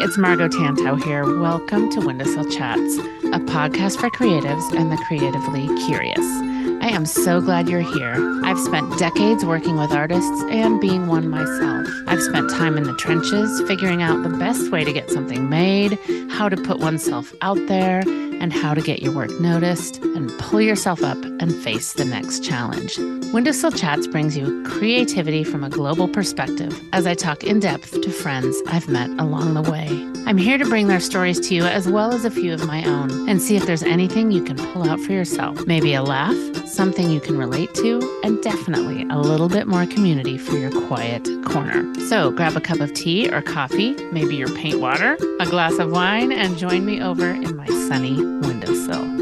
it's Margo Tantau here. Welcome to Windowsill Chats, a podcast for creatives and the creatively curious. I am so glad you're here. I've spent decades working with artists and being one myself. I've spent time in the trenches figuring out the best way to get something made, how to put oneself out there, and how to get your work noticed and pull yourself up and face the next challenge. Windowsill Chats brings you creativity from a global perspective as I talk in depth to friends I've met along the way. I'm here to bring their stories to you as well as a few of my own and see if there's anything you can pull out for yourself. Maybe a laugh, something you can relate to, and definitely a little bit more community for your quiet corner. So grab a cup of tea or coffee, maybe your paint water, a glass of wine, and join me over in my sunny windowsill.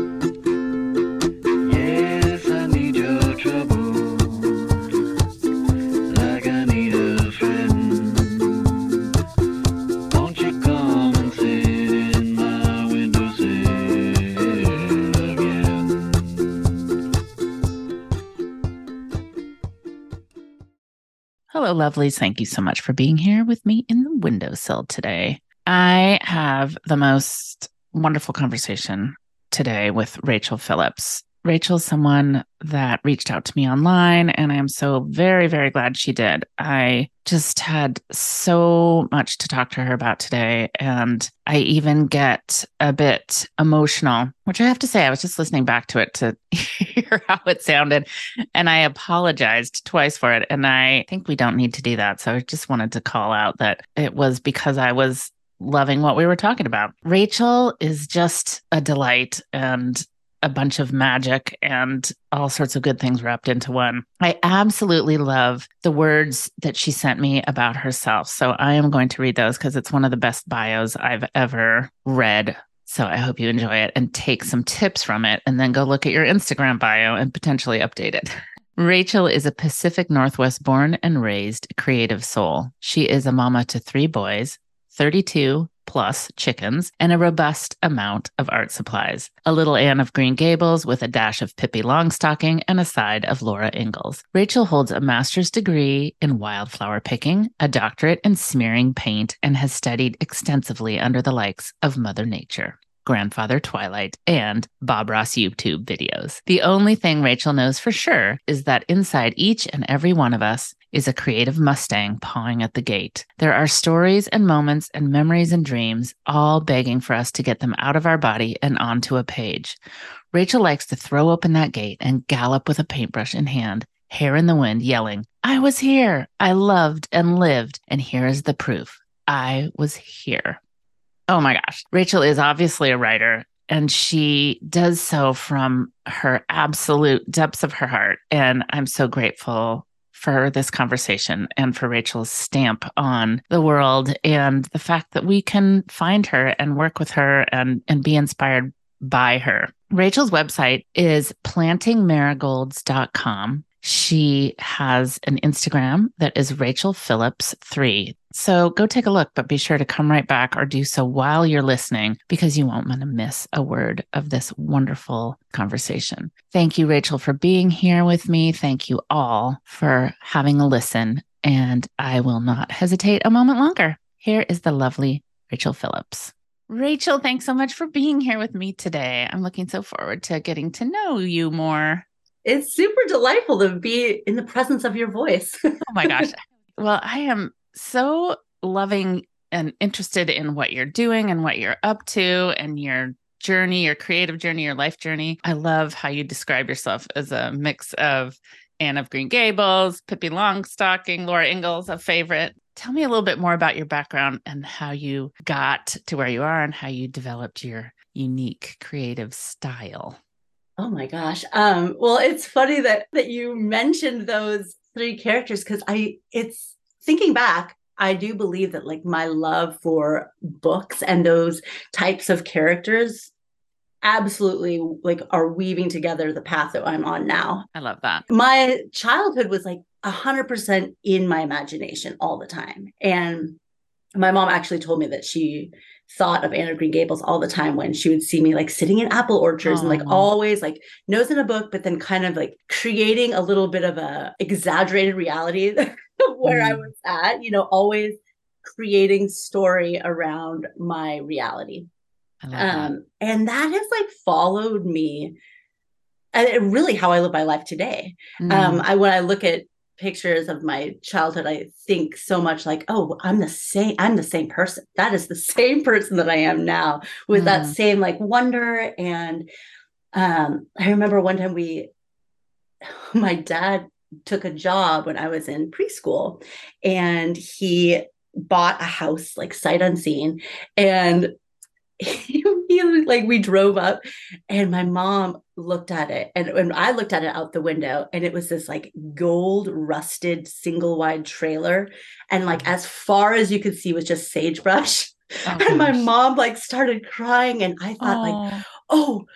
Hello, lovelies. Thank you so much for being here with me in the windowsill today. I have the most wonderful conversation today with Rachel Phillips. Rachel's someone that reached out to me online, and I'm so very, very glad she did. I just had so much to talk to her about today, and I even get a bit emotional, which I have to say, I was just listening back to it to hear how it sounded, and I apologized twice for it. And I think we don't need to do that. So I just wanted to call out that it was because I was loving what we were talking about. Rachel is just a delight and a bunch of magic and all sorts of good things wrapped into one. I absolutely love the words that she sent me about herself. So I am going to read those because it's one of the best bios I've ever read. So I hope you enjoy it and take some tips from it and then go look at your Instagram bio and potentially update it. Rachel is a Pacific Northwest born and raised creative soul. She is a mama to three boys, 32, plus chickens and a robust amount of art supplies. A little Anne of Green Gables with a dash of Pippi Longstocking and a side of Laura Ingalls. Rachel holds a master's degree in wildflower picking, a doctorate in smearing paint, and has studied extensively under the likes of Mother Nature. Grandfather Twilight, and Bob Ross YouTube videos. The only thing Rachel knows for sure is that inside each and every one of us is a creative Mustang pawing at the gate. There are stories and moments and memories and dreams, all begging for us to get them out of our body and onto a page. Rachel likes to throw open that gate and gallop with a paintbrush in hand, hair in the wind, yelling, I was here. I loved and lived. And here is the proof I was here. Oh my gosh. Rachel is obviously a writer and she does so from her absolute depths of her heart. And I'm so grateful for this conversation and for Rachel's stamp on the world and the fact that we can find her and work with her and, and be inspired by her. Rachel's website is plantingmarigolds.com. She has an Instagram that is Rachel Phillips 3. So go take a look, but be sure to come right back or do so while you're listening because you won't want to miss a word of this wonderful conversation. Thank you, Rachel, for being here with me. Thank you all for having a listen. And I will not hesitate a moment longer. Here is the lovely Rachel Phillips. Rachel, thanks so much for being here with me today. I'm looking so forward to getting to know you more. It's super delightful to be in the presence of your voice. oh my gosh. Well, I am so loving and interested in what you're doing and what you're up to and your journey, your creative journey, your life journey. I love how you describe yourself as a mix of Anne of Green Gables, Pippi Longstocking, Laura Ingalls, a favorite. Tell me a little bit more about your background and how you got to where you are and how you developed your unique creative style. Oh my gosh. Um, well, it's funny that that you mentioned those three characters because I it's thinking back, I do believe that like my love for books and those types of characters absolutely like are weaving together the path that I'm on now. I love that. My childhood was like a hundred percent in my imagination all the time. And my mom actually told me that she thought of Anne of Green Gables all the time when she would see me like sitting in apple orchards and like always like nose in a book, but then kind of like creating a little bit of a exaggerated reality where mm. I was at, you know, always creating story around my reality. Um, and that has like followed me and really how I live my life today. Mm. Um, I when I look at pictures of my childhood, I think so much like, oh, I'm the same, I'm the same person. That is the same person that I am now with mm. that same like wonder. And um, I remember one time we my dad took a job when I was in preschool and he bought a house like sight unseen and he, he, like we drove up and my mom looked at it and when I looked at it out the window and it was this like gold rusted single wide trailer and like as far as you could see was just sagebrush. Oh, and my mom like started crying and I thought like oh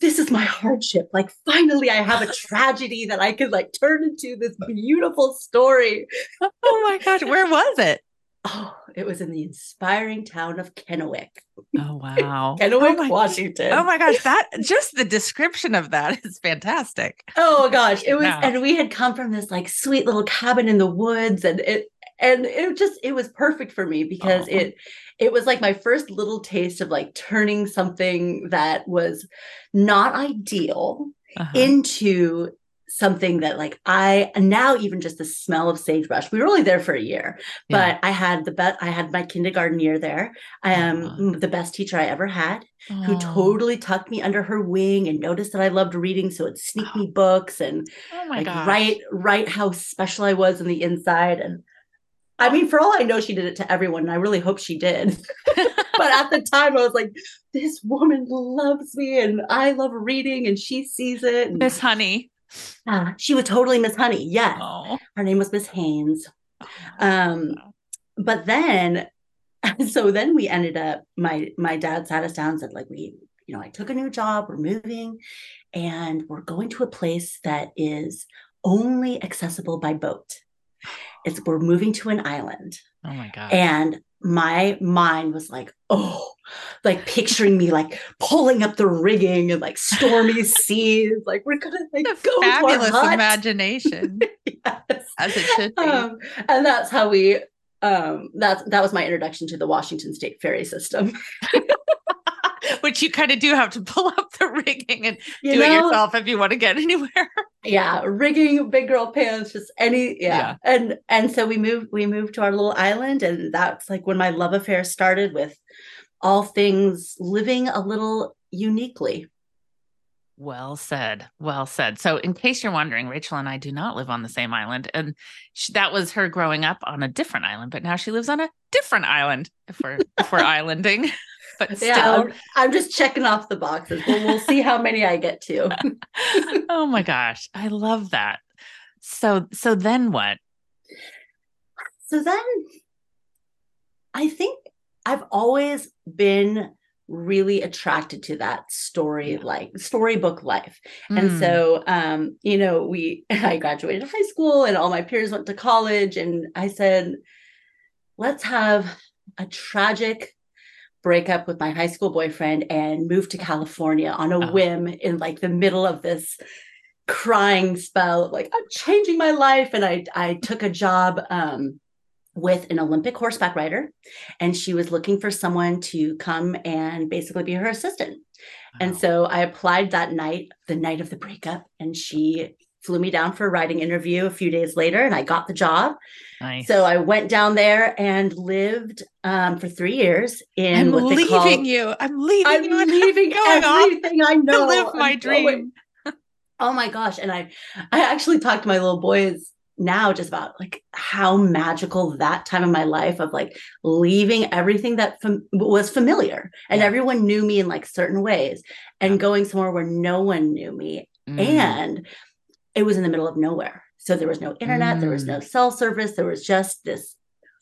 this is my hardship. Like, finally, I have a tragedy that I could like turn into this beautiful story. oh my gosh, where was it? Oh, it was in the inspiring town of Kennewick. Oh wow. Kennewick, oh Washington. Oh my gosh, that just the description of that is fantastic. Oh gosh, it was and we had come from this like sweet little cabin in the woods and it and it just it was perfect for me because it it was like my first little taste of like turning something that was not ideal uh-huh. into something that like I now even just the smell of sagebrush. We were only there for a year, yeah. but I had the best. I had my kindergarten year there. I am the best teacher I ever had, who totally tucked me under her wing and noticed that I loved reading, so it sneak oh. me books and oh like gosh. write write how special I was on the inside. And I mean, for all I know, she did it to everyone, and I really hope she did. but at the time, I was like, this woman loves me, and I love reading, and she sees it. Miss Honey. Uh, she was totally Miss Honey. Yes. Oh. Her name was Miss Haynes. Oh, um, but then, so then we ended up, my my dad sat us down and said, like, we, you know, I took a new job, we're moving, and we're going to a place that is only accessible by boat it's we're moving to an island. Oh my god. And my mind was like, oh, like picturing me like pulling up the rigging and like stormy seas. Like we're gonna like go fabulous imagination. yes. As it should be. Um, and that's how we um that's that was my introduction to the Washington State ferry system. which you kind of do have to pull up the rigging and you do know, it yourself if you want to get anywhere. Yeah, rigging, big girl pants, just any yeah. yeah. And and so we moved we moved to our little island and that's like when my love affair started with all things living a little uniquely. Well said. Well said. So, in case you're wondering, Rachel and I do not live on the same island. And she, that was her growing up on a different island, but now she lives on a different island if we're, if we're islanding. but still. Yeah, I'm, I'm, just checking off the boxes. But we'll see how many I get to. oh my gosh, I love that. So so then what? So then I think I've always been really attracted to that story like storybook life mm. and so um you know we i graduated high school and all my peers went to college and i said let's have a tragic break up with my high school boyfriend and move to California on a oh. whim in like the middle of this crying spell like I'm changing my life and I I took a job um, with an Olympic horseback rider and she was looking for someone to come and basically be her assistant. And so I applied that night, the night of the breakup, and she flew me down for a writing interview a few days later and I got the job. Nice. So I went down there and lived um, for three years in I'm leaving call, you. I'm leaving I'm you. leaving everything I know to live my I'm dream. Going. Oh my gosh. And I I actually talked to my little boys now just about like how magical that time of my life of like leaving everything that fam- was familiar and yeah. everyone knew me in like certain ways and yeah. going somewhere where no one knew me mm. and it was in the middle of nowhere. So there was no internet, mm. there was no mm. cell service, there was just this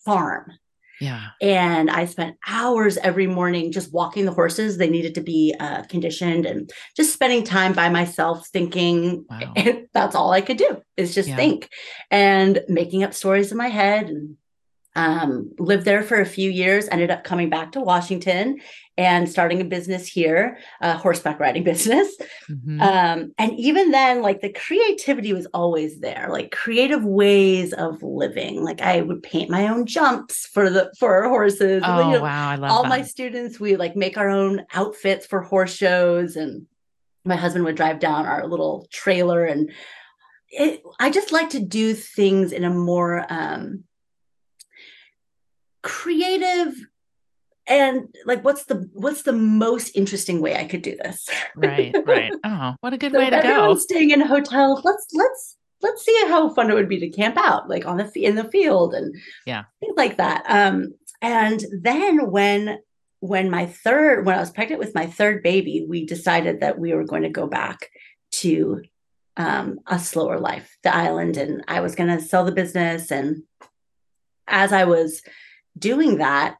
farm. Yeah. And I spent hours every morning just walking the horses. They needed to be uh, conditioned and just spending time by myself thinking. Wow. that's all I could do is just yeah. think and making up stories in my head. And um, lived there for a few years, ended up coming back to Washington and starting a business here, a horseback riding business. Mm-hmm. Um, and even then, like the creativity was always there, like creative ways of living. Like I would paint my own jumps for the for our horses. Oh you know, wow, I love all that. my students. We like make our own outfits for horse shows, and my husband would drive down our little trailer and. It, I just like to do things in a more um, creative and like what's the what's the most interesting way i could do this? Right right. Oh what a good so way to go. staying in hotels. Let's let's let's see how fun it would be to camp out like on the in the field and yeah. things like that. Um and then when when my third when i was pregnant with my third baby we decided that we were going to go back to um, a slower life the island. And i was going to sell the business. And as i was doing that,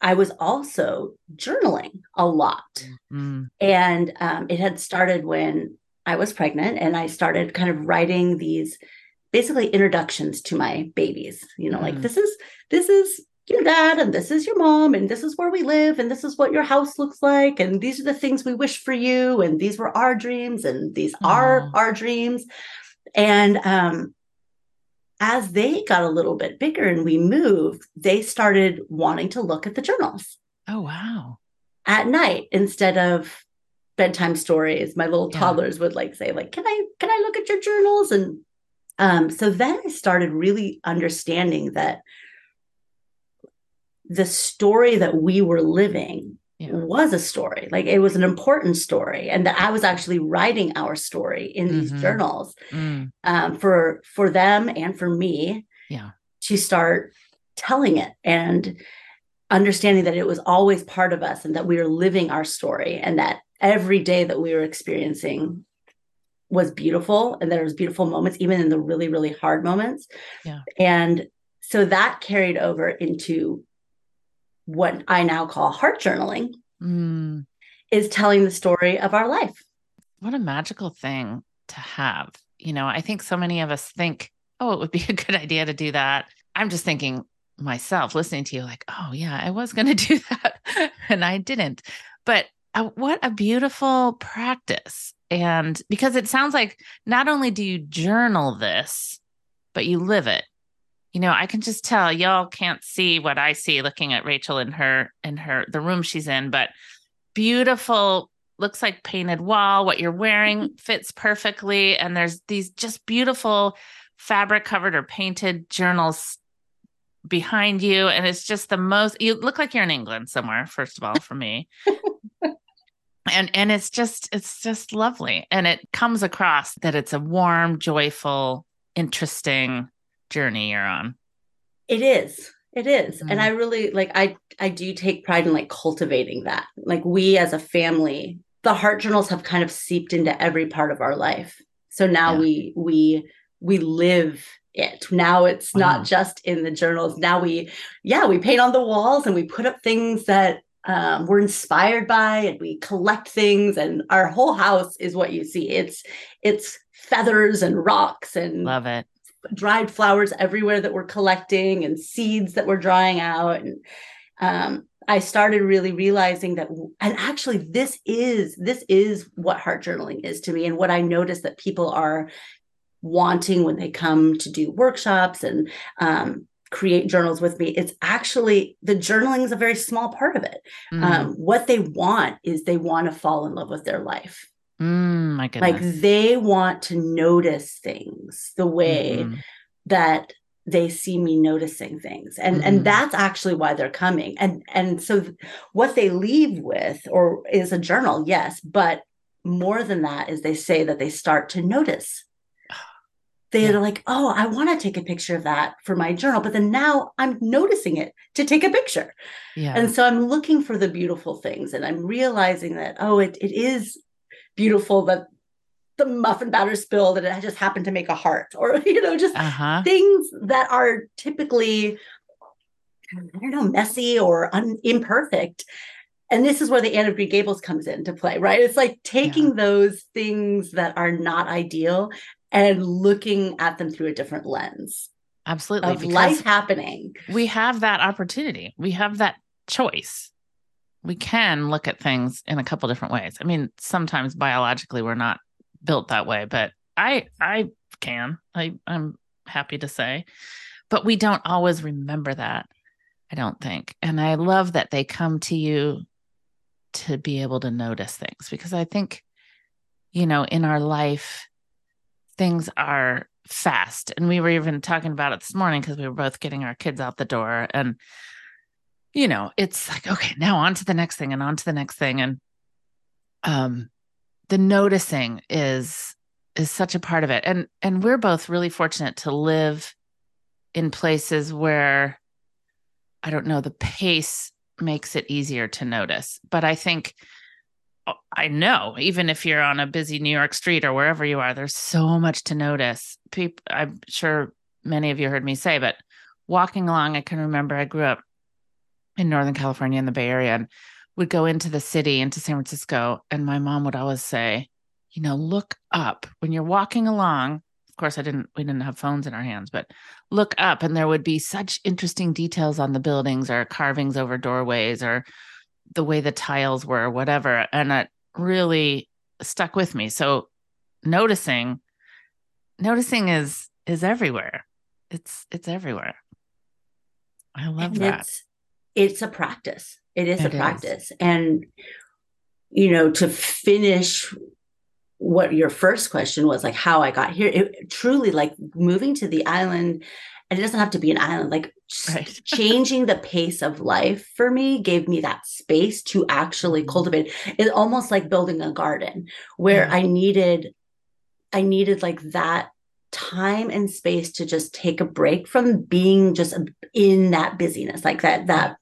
I was also journaling a lot. Mm-hmm. And um, it had started when I was pregnant, and I started kind of writing these basically introductions to my babies. You know, mm-hmm. like this is this is your dad and this is your mom and this is where we live and this is what your house looks like and these are the things we wish for you and these were our dreams and these are our dreams and um as they got a little bit bigger and we moved, they started wanting to look at the journals. Oh, wow. At night instead of bedtime stories. My little toddlers would like say, like, can I can I look at your journals? And um, so then I started really understanding that the story that we were living yeah. was a story. Like it was an important story, and that I was actually writing our story in mm-hmm. these journals mm. um, for for them and for me. Yeah, to start telling it and understanding that it was always part of us, and that we were living our story, and that every day that we were experiencing was beautiful, and there was beautiful moments, even in the really really hard moments. Yeah, and so that carried over into what I now call heart journaling mm. is telling the story of our life. What a magical thing to have. You know, I think so many of us think, oh, it would be a good idea to do that. I'm just thinking myself, listening to you, like, oh, yeah, I was going to do that and I didn't. But uh, what a beautiful practice. And because it sounds like not only do you journal this, but you live it you know i can just tell y'all can't see what i see looking at rachel in her in her the room she's in but beautiful looks like painted wall. What you're wearing fits perfectly. And there's these just beautiful fabric covered or painted journals behind you. And it's just the most you look like you're in england somewhere first of all for me. And and it's just it's just lovely. And it comes across that it's a warm joyful interesting journey you're on. It is. It is. Mm-hmm. And I really like I I do take pride in like cultivating that. Like we as a family, the heart journals have kind of seeped into every part of our life. So now yeah. we we we live it. Now it's wow. not just in the journals. Now we yeah, we paint on the walls and we put up things that um, we're inspired by and we collect things and our whole house is what you see it's it's feathers and rocks and love it dried flowers everywhere that we're collecting and seeds that we're drying out. And um, i started really realizing that and actually this is this is what heart journaling is to me and what i notice that people are wanting when they come to do workshops and um, create journals with me. It's actually the journaling is a very small part of it. Mm. um, what they want is they want to fall in love with their life Mm, my goodness. Like they want to notice things the way mm-hmm. that they see me noticing things and mm-hmm. and that's actually why they're coming and and so th- what they leave with or is a journal yes but more than that is they say that they start to notice they're yeah. like oh i want to take a picture of that for my journal but then now i'm noticing it to take a picture yeah and so i'm looking for the beautiful things and i'm realizing that oh it, it is beautiful that the muffin batter spilled and it just happened to make a heart or you know just uh-huh. things that are typically i don't know messy or un- imperfect and this is where the Anne of Green Gables comes into play, right? It's like taking yeah. those things that are not ideal and looking at them through a different lens. Absolutely. Of life happening. We have that opportunity. We have that choice. We can look at things in a couple different ways. I mean, sometimes biologically we're not built that way, but I I can. I I'm happy to say. But we don't always remember that. I don't think. And I love that they come to you to be able to notice things because I think, you know, in our life, things are fast. And we were even talking about it this morning because we were both getting our kids out the door. And, you know, it's like, okay, now on to the next thing and on to the next thing. And um the noticing is is such a part of it. And and we're both really fortunate to live in places where I don't know, the pace makes it easier to notice. But I think oh, I know, even if you're on a busy New York street or wherever you are, there's so much to notice. People, I'm sure many of you heard me say, but walking along, I can remember I grew up in Northern California in the Bay Area and would go into the city, into San Francisco. And my mom would always say, you know, look up when you're walking along. Of course i didn't we didn't have phones in our hands but look up and there would be such interesting details on the buildings or carvings over doorways or the way the tiles were whatever and it really stuck with me. So noticing noticing is is everywhere. It's it's everywhere. I love and that. it's, it's a practice it is it a practice is. and you know to finish what your first question was like how I got here. It truly like moving to the island, and it doesn't have to be an island, like right. changing the pace of life for me gave me that space to actually mm-hmm. cultivate. It's almost like building a garden where I needed, I needed like that time and space to just take a break from being just in that busyness, like that, that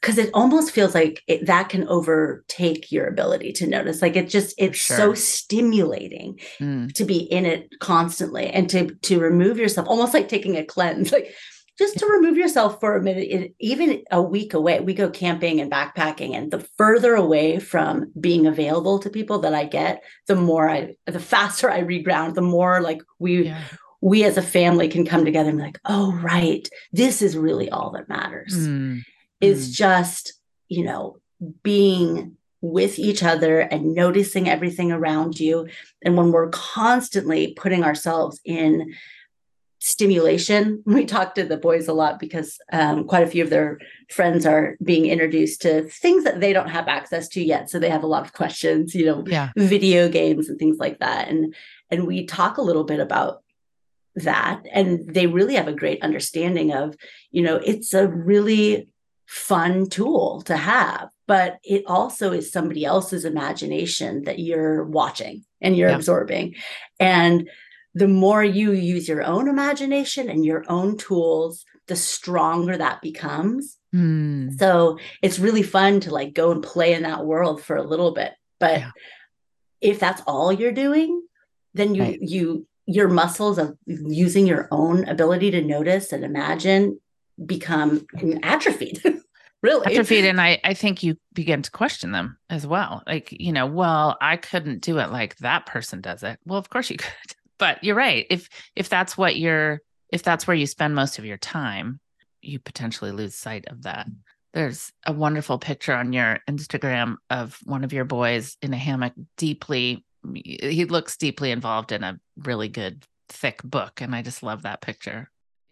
because it almost feels like it, that can overtake your ability to notice like it just it's sure. so stimulating mm. to be in it constantly and to to remove yourself almost like taking a cleanse like just to remove yourself for a minute even a week away we go camping and backpacking and the further away from being available to people that i get the more i the faster i reground the more like we yeah. we as a family can come together and be like oh right this is really all that matters mm is mm. just, you know, being with each other and noticing everything around you. And when we're constantly putting ourselves in stimulation, we talk to the boys a lot because um, quite a few of their friends are being introduced to things that they don't have access to yet. So they have a lot of questions, you know, yeah. video games and things like that. And and we talk a little bit about that and they really have a great understanding of you know it's a really fun tool to have but it also is somebody else's imagination that you're watching and you're yeah. absorbing and the more you use your own imagination and your own tools the stronger that becomes mm. so it's really fun to like go and play in that world for a little bit but yeah. if that's all you're doing then you right. you your muscles of using your own ability to notice and imagine become atrophied really atrophied and i i think you begin to question them as well like you know well i couldn't do it like that person does it well of course you could but you're right if if that's what you're if that's where you spend most of your time you potentially lose sight of that there's a wonderful picture on your instagram of one of your boys in a hammock deeply he looks deeply involved in a really good thick book and i just love that picture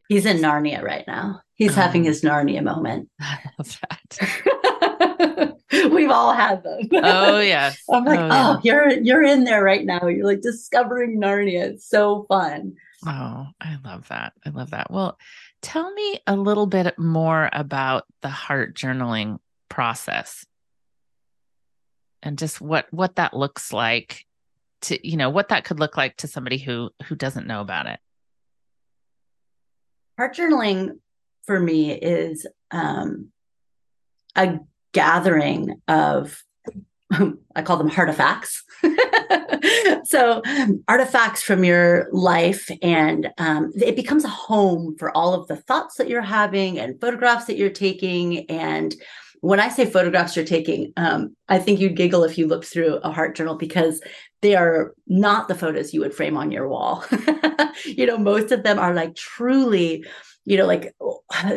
He's in Narnia right now. He's um, having his Narnia moment. I love that. We've all had them. Oh yes. I'm like, oh, yeah. oh, you're you're in there right now. You're like discovering Narnia. It's so fun. Oh, I love that. I love that. Well, tell me a little bit more about the heart journaling process and just what what that looks like to you know what that could look like to somebody who who doesn't know about it heart journaling for me is um, a gathering of I call them artifacts. so, artifacts from your life, and um, it becomes a home for all of the thoughts that you're having and photographs that you're taking. And when I say photographs you're taking, um, I think you'd giggle if you looked through a heart journal because they are not the photos you would frame on your wall. you know, most of them are like truly you know like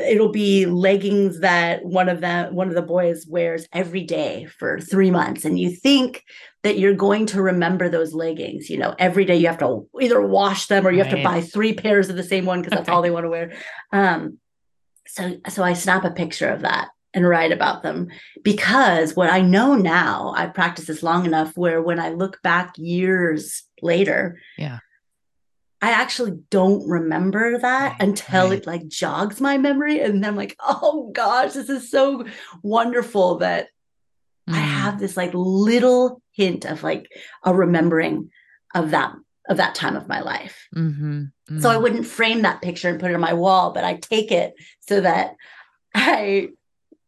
it'll be leggings that one of them one of the boys wears every day for 3 months. And you think that you're going to remember those leggings you know every day you have to either wash them or you right. have to buy three pairs of the same one because that's all they want to wear. Um so so I snap a picture of that and write about them because what I know now I've practiced this long enough where when I look back years later yeah I actually don't remember that right, until right. it like jogs my memory. And then I'm like, oh gosh, this is so wonderful that mm. I have this like little hint of like a remembering of that of that time of my life. Mm-hmm, mm-hmm. So I mm-hmm. wouldn't frame that picture and put it on my wall, but I take it so that I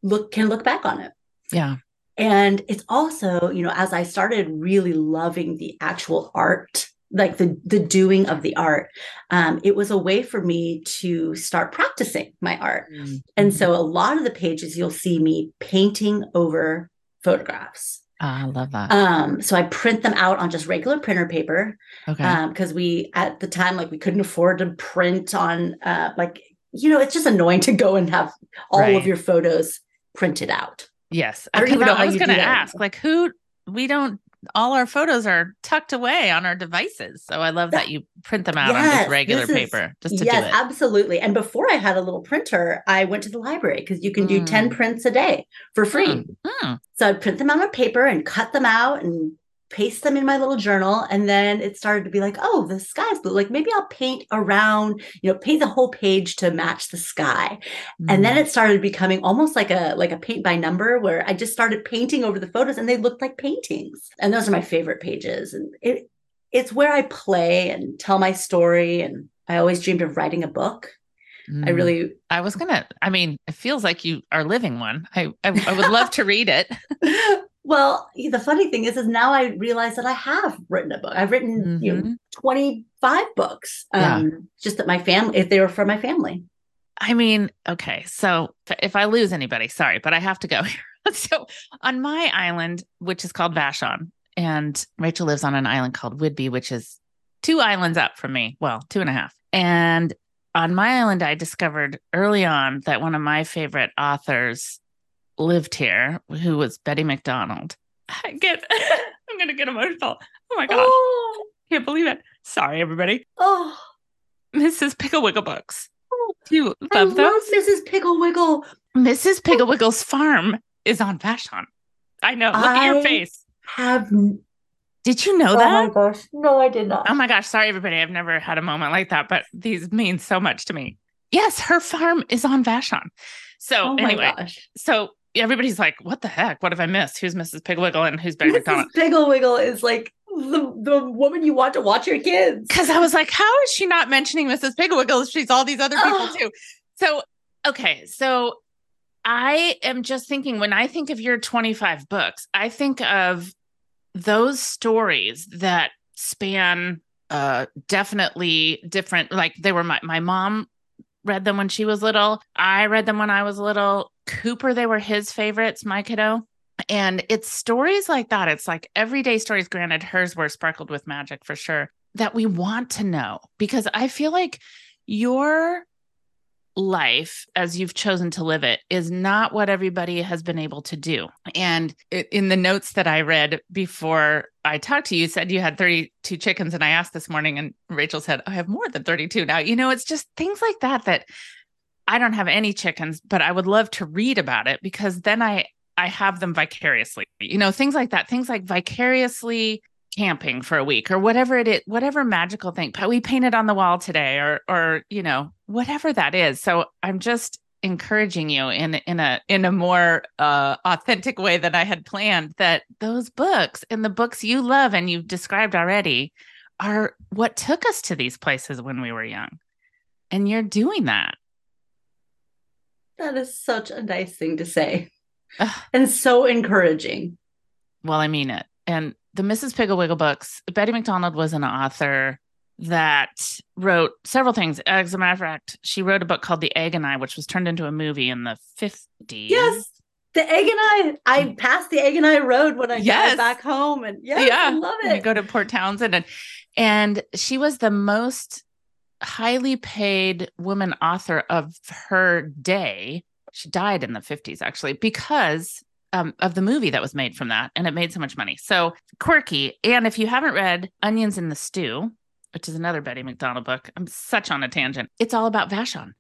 look can look back on it. Yeah. And it's also, you know, as I started really loving the actual art like the the doing of the art um, it was a way for me to start practicing my art mm-hmm. and so a lot of the pages you'll see me painting over photographs ah, I love that. Um, so I print them out on just regular printer paper. Okay. because um, we at the time like we couldn't afford to print on uh like you know it's just annoying to go and have all right. of your photos printed out. Yes, I don't even know I was going to ask like who we don't all our photos are tucked away on our devices. So I love that you print them out yes, on just regular is, paper just to yes, absolutely. And before I had a little printer, I went to the library because you can do mm. 10 prints a day for free. Mm. Mm. So I'd print them out on paper and cut them out and paste them in my little journal and then it started to be like oh the sky's blue like maybe i'll paint around you know paint the whole page to match the sky mm. and then mm. it started becoming almost like a like a paint by number where i just started painting over the photos and they looked like paintings and those are my favorite pages and it it's where i play and tell my story and i always dreamed of writing a book I mm. really. I was gonna. I mean, it feels like you are living one. I I, I would love to read it. Well, the funny thing is, is now I realize that I have written a book. I've written mm-hmm. you know, mm-hmm. 25 books. Um, yeah. just that my family, if they were for my family. I mean, okay. So if I lose anybody, sorry, but I have to go here. so on my island, which is called Vashon, and Rachel lives on an island called Whidbey, which is two islands up from me. Well, two and a half. And on my island, I discovered early on that one of my favorite authors lived here, who was Betty MacDonald. I get, I'm gonna get emotional. Oh my gosh, oh. can't believe it. Sorry, everybody. Oh, Mrs. Piggle-Wiggle books. Oh, Do you love I those? Love Mrs. Piggle-Wiggle. Mrs. Oh. Piggle-Wiggle's farm is on Vashon. I know. Look I at your face. Have did you know oh that? Oh my gosh. No, I did not. Oh my gosh. Sorry, everybody. I've never had a moment like that, but these mean so much to me. Yes, her farm is on Vashon. So, oh anyway, gosh. so everybody's like, what the heck? What have I missed? Who's Mrs. Piggle-Wiggle and who's Betty MacDonald? Pigglewiggle is like the, the woman you want to watch your kids. Because I was like, how is she not mentioning Mrs. Piggle-Wiggle? She's all these other people oh. too. So, okay. So I am just thinking when I think of your 25 books, I think of those stories that span uh definitely different like they were my my mom read them when she was little. I read them when I was little. Cooper, they were his favorites, my kiddo. And it's stories like that. It's like everyday stories. Granted, hers were sparkled with magic for sure, that we want to know because I feel like your life as you've chosen to live it is not what everybody has been able to do. And in the notes that I read before I talked to you, you said you had 32 chickens. And I asked this morning, and Rachel said, I have more than 32 now. You know, it's just things like that that I don't have any chickens, but I would love to read about it because then I I have them vicariously. You know, things like that, things like vicariously camping for a week or whatever it is, whatever magical thing. We painted on the wall today or or you know, whatever that is. So I'm just encouraging you in in a in a more uh authentic way than I had planned that those books and the books you love and you've described already are what took us to these places when we were young. And you're doing that. That is such a nice thing to say. and so encouraging. Well, I mean it. And the Mrs. Pigglewiggle books, Betty MacDonald was an author that wrote several things. As a matter of fact, she wrote a book called The Egg and I, which was turned into a movie in the 50s. Yes. The egg and I, I passed the egg and I road when I Yes. got back home, and yes, Yeah. I love it. You it. go to Port Townsend and and she was the most highly paid woman author of her day. She died in the 50s actually because um, of the movie that was made from that and it made so much money. So quirky. And if you haven't read Onions in the Stew, which is another Betty MacDonald book, I'm such on a tangent. It's all about Vashon.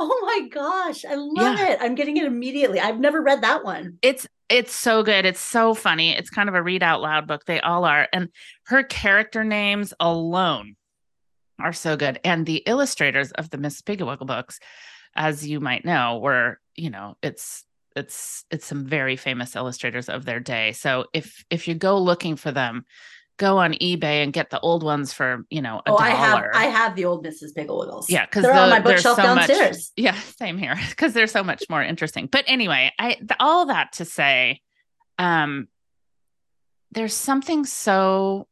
Oh my gosh, I love Yeah. it. I'm getting it immediately. I've never read that one. It's it's so good. It's so funny. It's kind of a read out loud book. They all are. And her character names alone are so good. And the illustrators of the Miss Pigglewiggle books, as you might know, were, you know, it's it's it's some very famous illustrators of their day. So if if you go looking for them, go on eBay and get the old ones for, you know, a Oh, I have. I have the old Mrs. Piggle-Wiggles. Yeah, 'cause they're on my bookshelf so much- downstairs. Yeah, same here because they're so much more interesting. But anyway, I th- all that to say, um, there's something so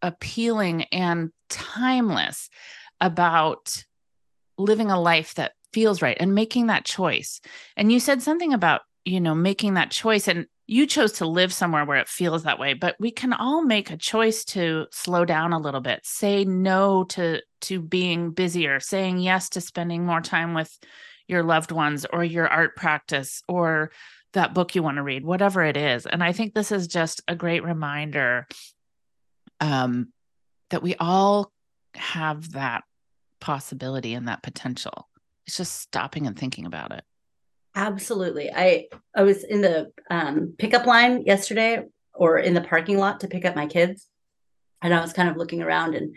appealing and timeless about living a life that feels right and making that choice. And you said something about, you know, making that choice and you chose to live somewhere where it feels that way, but we can all make a choice to slow down a little bit, say no to to being busier, saying yes to spending more time with your loved ones or your art practice or that book you want to read, whatever it is. And I think this is just a great reminder um, that we all have that possibility and that potential. It's just stopping and thinking about it. Absolutely. I I was in the um, pickup line yesterday, or in the parking lot to pick up my kids, and I was kind of looking around, and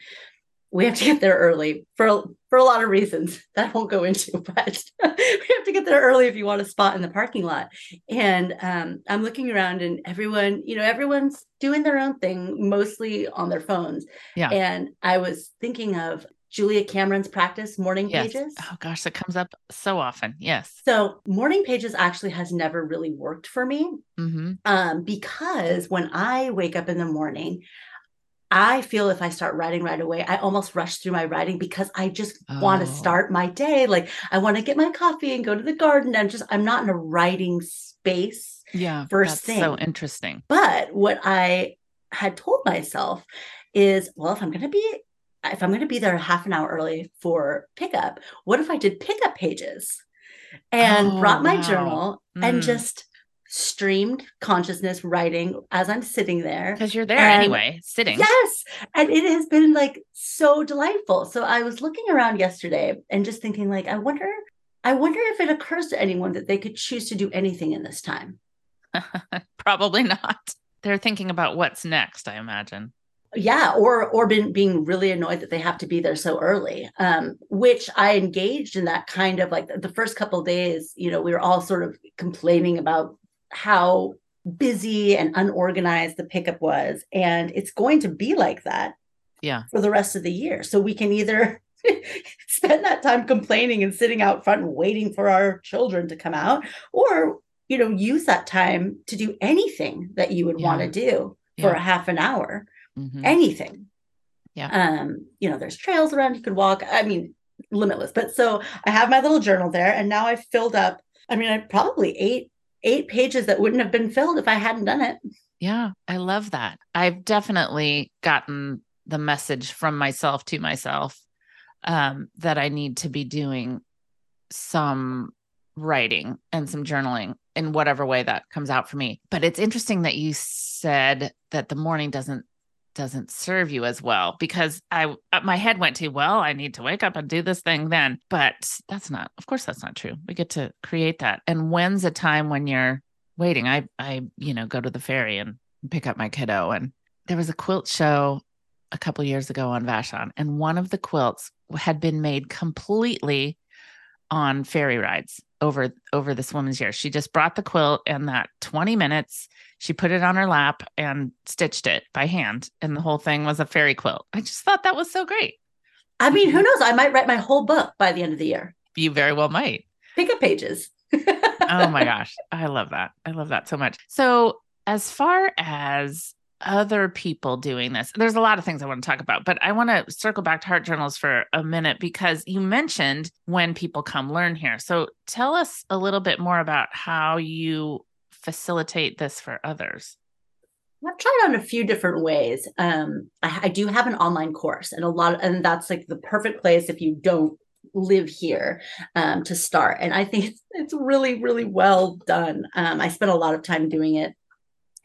we have to get there early for for a lot of reasons that I won't go into, but we have to get there early if you want a spot in the parking lot. And um, I'm looking around, and everyone, you know, everyone's doing their own thing, mostly on their phones. Yeah. And I was thinking of Julia Cameron's practice morning Yes. pages. Oh gosh, that comes up so often. Yes. So morning pages actually has never really worked for me hmm um, because when I wake up in the morning, I feel if I start writing right away, I almost rush through my writing because I just want Oh. to start my day. Like I want to get my coffee and go to the garden. I'm just, I'm not in a writing space. Yeah. First that's so interesting. But what I had told myself is, well, if I'm going to be, if I'm going to be there half an hour early for pickup, what if I did pickup pages and Oh, brought my wow. journal and Mm. just streamed consciousness writing as I'm sitting there? Because you're there And- anyway, sitting. Yes. And it has been like so delightful. So I was looking around yesterday and just thinking, like, I wonder, I wonder if it occurs to anyone that they could choose to do anything in this time. Probably not. They're thinking about what's next, I imagine. yeah or or been being really annoyed that they have to be there so early um which i engaged in that kind of like the first couple of days you know we were all sort of complaining about how busy and unorganized the pickup was and it's going to be like that Yeah. for the rest of the year so we can either spend that time complaining and sitting out front and waiting for our children to come out or you know use that time to do anything that you would want to do for Yeah. a half an hour Mhm. anything. Yeah. Um, you know, there's trails around you could walk. I mean, limitless. But so I have my little journal there and now I've filled up, I mean, I probably eight, eight pages that wouldn't have been filled if I hadn't done it. Yeah, I love that. I've definitely gotten the message from myself to myself um, that I need to be doing some writing and some journaling in whatever way that comes out for me. But it's interesting that you said that the morning doesn't doesn't serve you as well because I uh, my head went to well I need to wake up and do this thing then. But that's not of course that's not true. We get to create that. And when's a time when you're waiting? I I you know go to the ferry and pick up my kiddo and there was a quilt show a couple years ago on Vashon and one of the quilts had been made completely on ferry rides over over this woman's year. She just brought the quilt and that 20 minutes she put it on her lap and stitched it by hand and the whole thing was a ferry quilt. I just thought that was so great. I mean, who mm-hmm. knows? I might write my whole book by the end of the year. You very well might. Pick up pages. oh my gosh i love that i love that so much so as far as other people doing this? There's a lot of things I want to talk about, but I want to circle back to heart journals for a minute because you mentioned when people come learn here. So tell us a little bit more about how you facilitate this for others. I've tried on a few different ways. Um, I, I do have an online course, and a lot, of, and that's like the perfect place if you don't live here um, to start. And I think it's, it's really, really well done. Um, I spent a lot of time doing it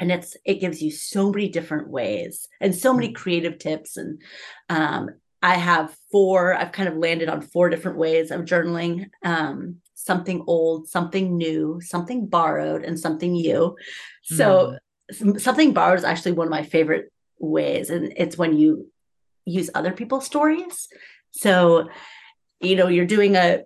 and it's it gives you so many different ways and so many mm. creative tips and um, i have four i've kind of landed on four different ways of journaling um, something old something new something borrowed and something you so mm. something borrowed is actually one of my favorite ways and it's when you use other people's stories so you know you're doing a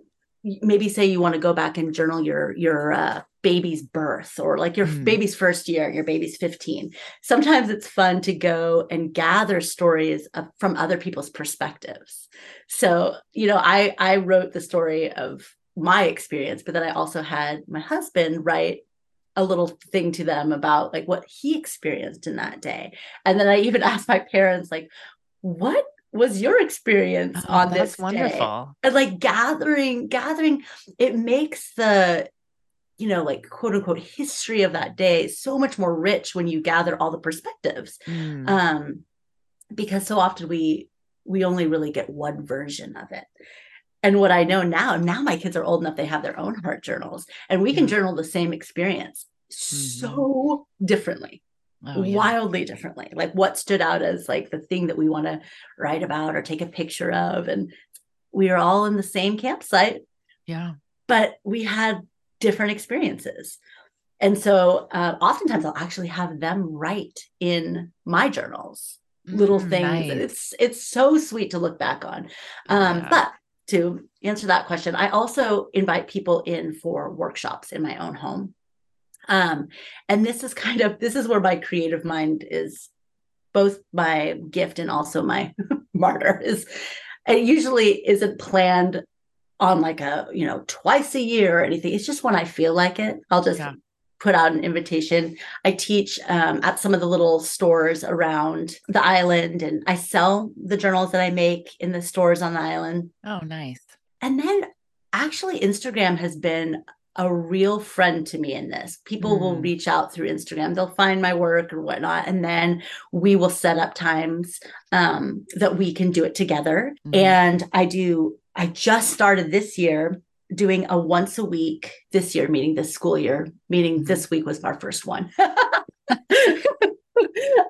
maybe say you want to go back and journal your your uh, baby's birth or like your mm. baby's first year your baby's 15 sometimes it's fun to go and gather stories of, from other people's perspectives so you know i i wrote the story of my experience but then i also had my husband write a little thing to them about like what he experienced in that day and then i even asked my parents like what was your experience oh, on this wonderful day? and like gathering gathering it makes the you know like quote unquote history of that day so much more rich when you gather all the perspectives. Mm. um because so often we we only really get one version of it. And what i know now now my kids are old enough they have their own heart journals and we can journal the same experience mm-hmm. so differently oh, yeah. wildly differently. Like what stood out as like the thing that we want to write about or take a picture of? And we are all in the same campsite. Yeah. But we had different experiences and so uh, oftentimes i'll actually have them write in my journals little mm, things nice. it's it's so sweet to look back on um yeah. but to answer that question i also invite people in for workshops in my own home um, and this is kind of this is where my creative mind is both my gift and also my martyr is it usually isn't planned on like a you know twice a year or anything it's just when i feel like it i'll just yeah. put out an invitation i teach um, at some of the little stores around the island and i sell the journals that i make in the stores on the island oh nice and then actually instagram has been a real friend to me in this. People mm. will reach out through Instagram. They'll find my work or whatnot, and then we will set up times um, that we can do it together. Mm. And I do. I just started this year doing a once a week this year, meeting this school year, meaning mm. this week was our first one.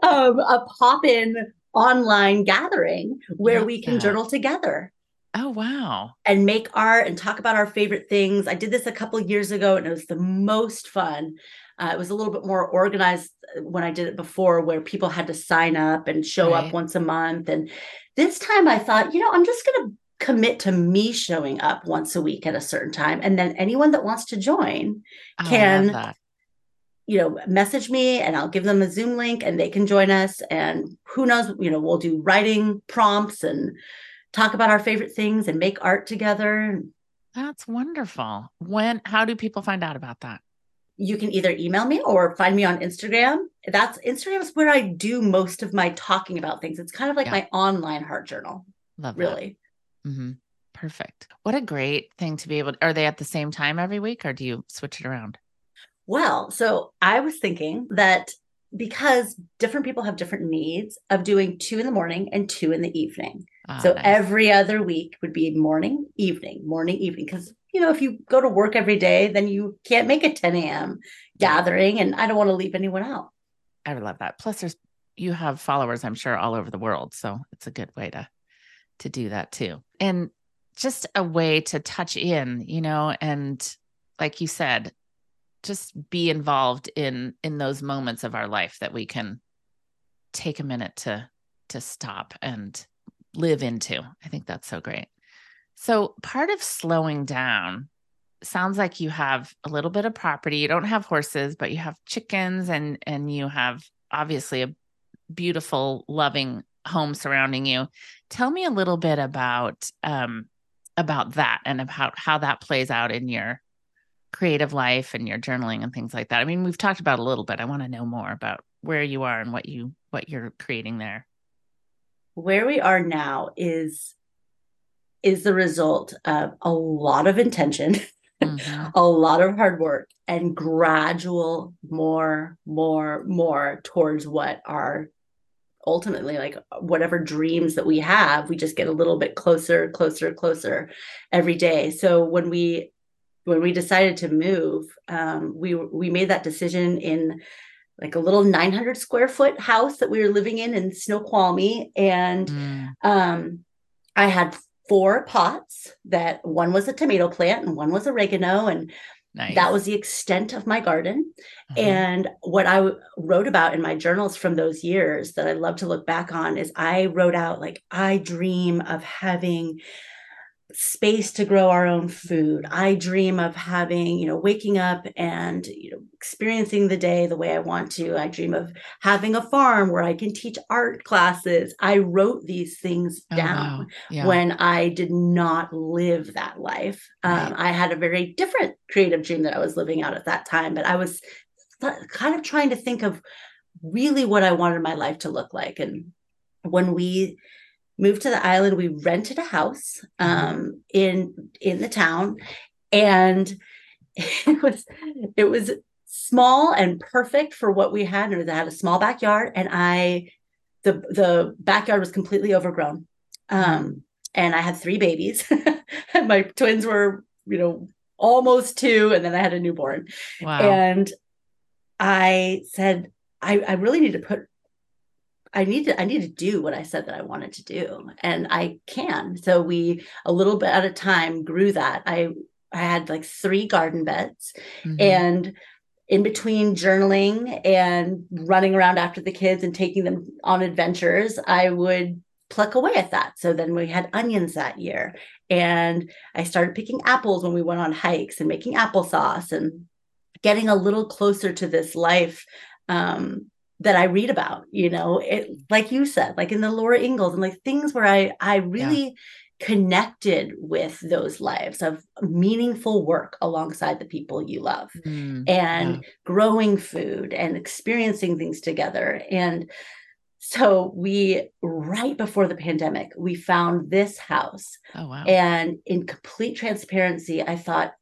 um, a pop in online gathering where we can journal together. Oh, wow. And make art and talk about our favorite things. I did this a couple years ago and it was the most fun. Uh, it was a little bit more organized uh, when I did it before, where people had to sign up and show right. up once a month. And this time I thought, you know, I'm just going to commit to me showing up once a week at a certain time. And then anyone that wants to join oh, can, you know, message me and I'll give them a Zoom link and they can join us. And who knows, you know, we'll do writing prompts and talk about our favorite things and make art together. That's wonderful. When how do people find out about that? You can either email me or find me on Instagram. That's Instagram is where I do most of my talking about things. It's kind of like yeah. my online heart journal. Love really. Mm-hmm. Perfect. What a great thing to be able to, are they at the same time every week or do you switch it around? Well, so I was thinking that because different people have different needs of doing two in the morning and two in the evening. Ah, so nice. every other week would be morning, evening, morning, evening. Because, you know, if you go to work every day, then you can't make a 10 a.m. gathering. And I don't want to leave anyone out. I would love that. Plus, there's, you have followers, I'm sure, all over the world. So it's a good way to, to do that too. And just a way to touch in, you know, and like you said, just be involved in in those moments of our life that we can take a minute to to stop and live into. I think that's so great. So, part of slowing down sounds like you have a little bit of property. You don't have horses, but you have chickens and and you have obviously a beautiful loving home surrounding you. Tell me a little bit about um about that and about how that plays out in your creative life and your journaling and things like that. I mean, we've talked about a little bit. I want to know more about where you are and what you what you're creating there? Where we are now is is the result of a lot of intention, mm-hmm. a lot of hard work, and gradual more, more, more towards what our ultimately like whatever dreams that we have we just get a little bit closer closer closer every day. So when we when we decided to move um, we we made that decision in like a little 900 square foot house that we were living in in Snoqualmie. And mm. um, i had four pots that one was a tomato plant and one was oregano. And nice. that was the extent of my garden mm-hmm. and what I w- wrote about in my journals from those years that i love to look back on is i wrote out like i dream of having space to grow our own food. I dream of having, you know, waking up and, you know, experiencing the day the way I want to. I dream of having a farm where I can teach art classes. I wrote these things oh, down wow. yeah. when I did not live that life. Right. Um, I had a very different creative dream that I was living out at that time, but I was th- kind of trying to think of really what I wanted my life to look like. And when we moved to the island. We rented a house mm-hmm. um, in in the town. And it was it was small and perfect for what we had. And it had a small backyard and i the the backyard was completely overgrown. Um, and i had three babies. And my twins were you know almost two and then i had a newborn. Wow. and i said I, I really need to put I need to I need to do what I said that I wanted to do and I can. So we a little bit at a time grew that. I I had like three garden beds mm-hmm. and in between journaling and running around after the kids and taking them on adventures, I would pluck away at that. So then we had onions that year and I started picking apples when we went on hikes and making applesauce and getting a little closer to this life um, that I read about, you know, it like you said, like in the Laura Ingalls and like things where I I really yeah. connected with those lives of meaningful work alongside the people you love mm, and yeah. growing food and experiencing things together. And so we right before the pandemic, we found this house. Oh wow. And in complete transparency, I thought,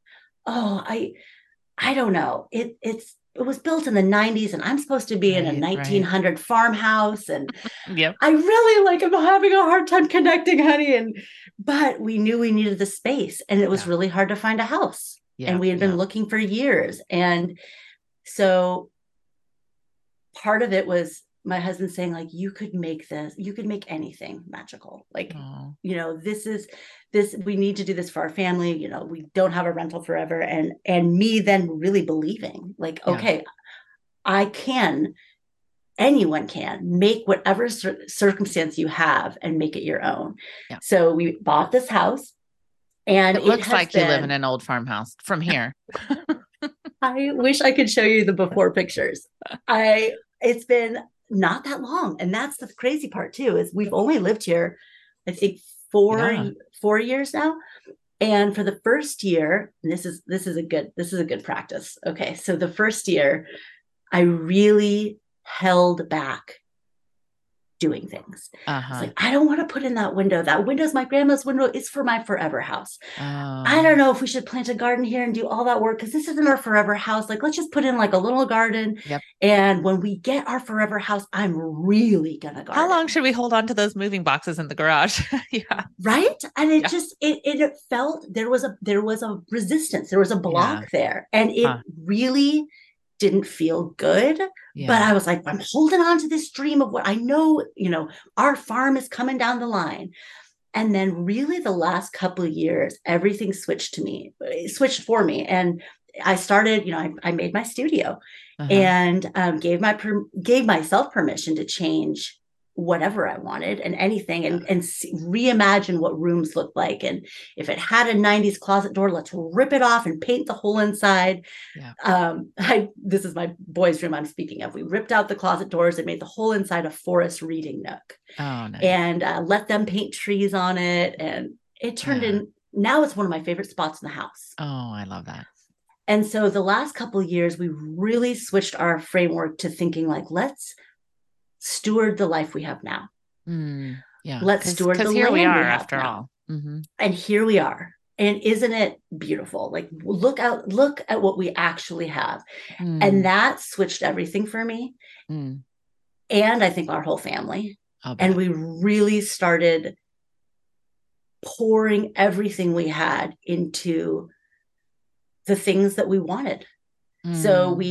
oh, I I don't know. It it's it was built in the 90s and I'm supposed to be right, in a 1900 right. farmhouse and yep. I really like I'm having a hard time connecting honey and but we knew we needed the space and it was yeah. really hard to find a house yeah, and we had been yeah. looking for years and so part of it was my husband saying like you could make this you could make anything magical like Aww. you know this is this we need to do this for our family you know we don't have a rental forever and and me then really believing like yeah. okay i can anyone can make whatever cir- circumstance you have and make it your own yeah. so we bought this house and it, it looks like been, you live in an old farmhouse from here i wish i could show you the before pictures i it's been not that long. And that's the crazy part too, is we've only lived here, I think four yeah. four years now. And for the first year, this is this is a good this is a good practice. Okay. So the first year, I really held back doing things. Uh-huh. like, I don't want to put in that window. That window's my grandma's window. It's for my forever house. I don't oh. know if we should plant a garden here and do all that work because this isn't our forever house. Like, let's just put in like a little garden. Yep. And when we get our forever house, I'm really gonna garden. How long should we hold on to those moving boxes in the garage? yeah. Right. And it yeah. just it, it felt there was a there was a resistance. There was a block yeah. there. And it huh. really didn't feel good. Yeah. But I was like, I'm holding on to this dream of what I know, you know, our farm is coming down the line. And then really the last couple of years, everything switched to me, switched for me. And I started, you know, I, I made my studio uh-huh. and um, gave my per- gave myself permission to change whatever I wanted and anything and, and reimagine what rooms look like. And if it had a 90s closet door, let's rip it off and paint the whole inside. Yeah. Um, I, this is my boys' room I'm speaking of. We ripped out the closet doors and made the whole inside a forest reading nook. Oh, nice. And uh, let them paint trees on it. And it turned yeah. in, now it's one of my favorite spots in the house. Oh, I love that. And so the last couple years, we really switched our framework to thinking like, let's steward the life we have now. Mm, yeah. Let's steward the here we are have after now. all. Mhm. And here we are. And isn't it beautiful? Like look out, look at what we actually have. Mm, And that switched everything for me. mm. And I think our whole family. And we really started pouring everything we had into the things that we wanted. So Mm, we,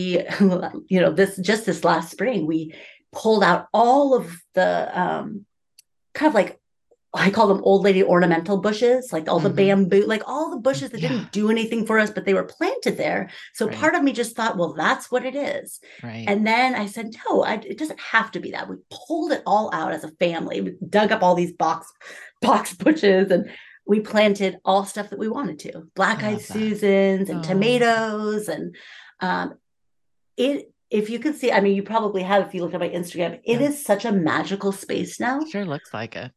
you know, this just this last spring, we pulled out all of the um kind of like I call them old lady ornamental bushes, like all the Mhm. bamboo, like all the bushes that Yeah. didn't do anything for us, but they were planted there. So Right. part of me just thought, well, that's what it is. right. And then I said, no, I, it doesn't have to be that. We pulled it all out as a family. We dug up all these box box bushes and we planted all stuff that we wanted to. Black eyed. Susans and Oh. tomatoes and um it if you could see, I mean, you probably have if you look at my Instagram, it is Yeah. such a magical space now. sure looks like it.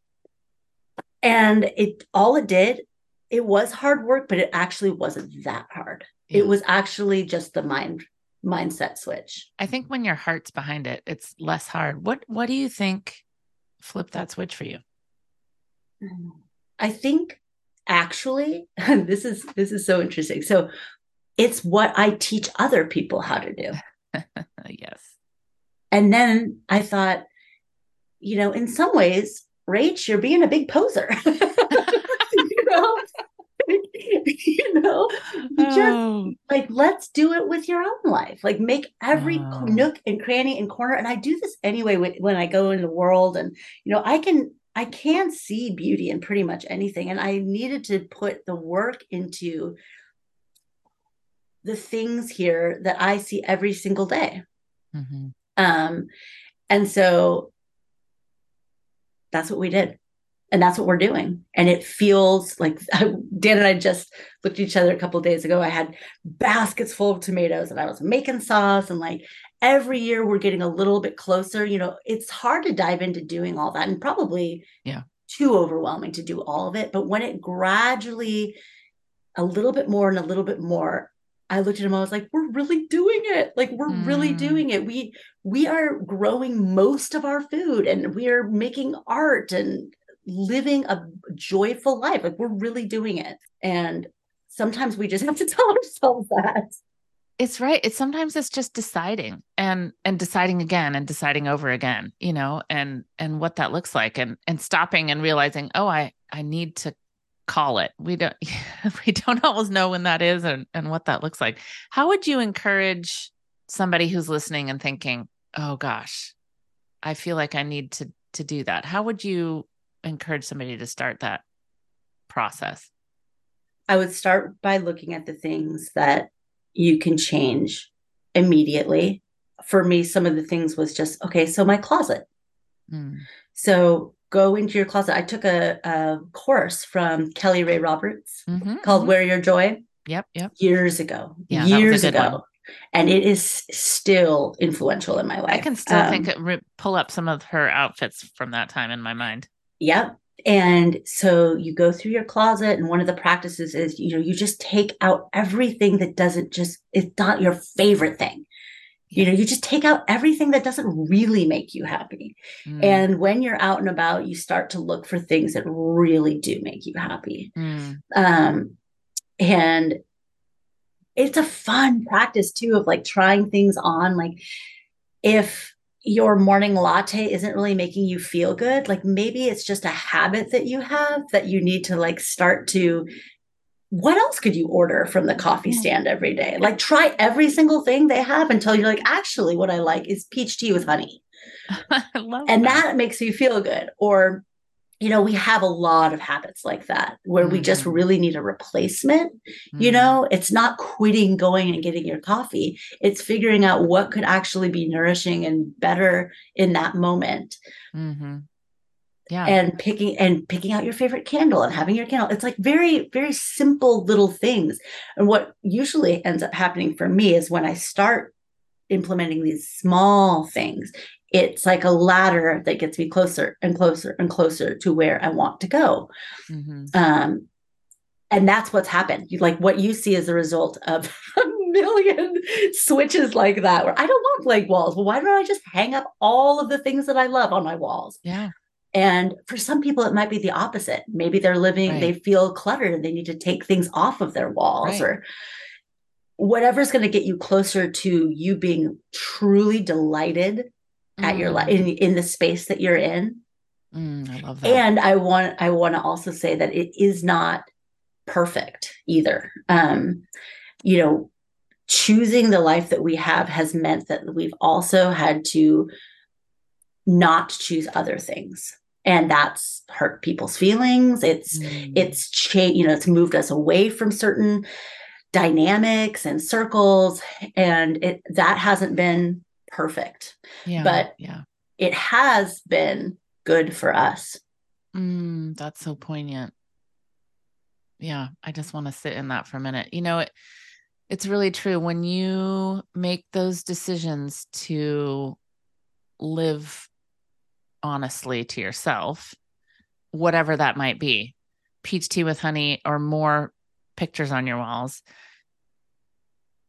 And it all it did, it was hard work, but it actually wasn't that hard. Yeah. It was actually just the mind mindset switch. I think when your heart's behind it, it's less hard. What What do you think flipped that switch for you? I think actually this is this is so interesting. So it's what I teach other people how to do. Yes. And then I thought, you know, in some ways, Rach, you're being a big poser. you know? you know, just Oh, like let's do it with your own life like make every ah. Wow. nook and cranny and corner and i do this anyway when, when i go in the world and you know i can i can see beauty in pretty much anything and i needed to put the work into the things here that i see every single day. Mhm. um and so that's what we did. And that's what we're doing. And it feels like dan and i just looked at each other a couple of days ago. I had baskets full of tomatoes and i was making sauce. And like every year we're getting a little bit closer. You know it's hard to dive into doing all that and probably Yeah. too overwhelming to do all of it. But when it gradually a little bit more and a little bit more i looked at him i was like we're really doing it. Like we're really Mm. doing it. We we are growing most of our food and we are making art and living a joyful life. Like we're really doing it. And sometimes we just have to tell ourselves that. It's right. It's sometimes it's just deciding and and deciding again and deciding over again, you know, and and what that looks like and and stopping and realizing, oh, I I need to call it. We don't we don't always know when that is and and what that looks like. How would you encourage somebody who's listening and thinking, "Oh gosh, I feel like I need to to do that." How would you encourage somebody to start that process? i would start by looking at the things that you can change immediately for me some of the things was just okay so my closet Mm, so go into your closet i took a, a course from Kelly Rae Roberts mhm, called mhm. wear your joy Yep, yep. years ago Yeah, that was a years ago one. and it is still influential in my life I can still Um, think re- pull up some of her outfits from that time in my mind. Yep. And so you go through your closet, and one of the practices is, you know, you just take out everything that doesn't just, it's not your favorite thing. You know, you just take out everything that doesn't really make you happy. Mm, And when you're out and about, you start to look for things that really do make you happy. mm, Um, and it's a fun practice too of like trying things on. Like if your morning latte isn't really making you feel good, like maybe it's just a habit that you have that you need to like start to. What else could you order from the coffee stand every day? Like try every single thing they have until you're like, actually, what I like is peach tea with honey. And that. makes you feel good. Or you know we have a lot of habits like that where we just Mhm. really need a replacement you Mm, know? It's not quitting going and getting your coffee. It's figuring out what could actually be nourishing and better in that moment. Mhm. Yeah. and picking and picking out your favorite candle and having your candle it's like very very simple little things and what usually ends up happening for me is when i start implementing these small things it's like a ladder that gets me closer and closer and closer to where i want to go Mhm. um and that's what's happened you like what you see is the result of million switches like that where I don't want blank walls. Well, why don't I just hang up all of the things that I love on my walls? Yeah. And for some people, it might be the opposite. Maybe they're living, right. they feel cluttered and they need to take things off of their walls right. or whatever's going to get you closer to you being truly delighted mm. at your life mm. in, in the space that you're in. Mm, I love that. And I want I want to also say that it is not perfect either. Um, you know, choosing the life that we have has meant that we've also had to not choose other things and that's hurt people's feelings. It's mm. it's changed you know it's moved us away from certain dynamics and circles and it that hasn't been perfect. Yeah but yeah. it has been good for us. Mm, that's so poignant. Yeah i just want to sit in that for a minute. You know it it's really true. When you make those decisions to live honestly to yourself, whatever that might be peach tea with honey or more pictures on your walls.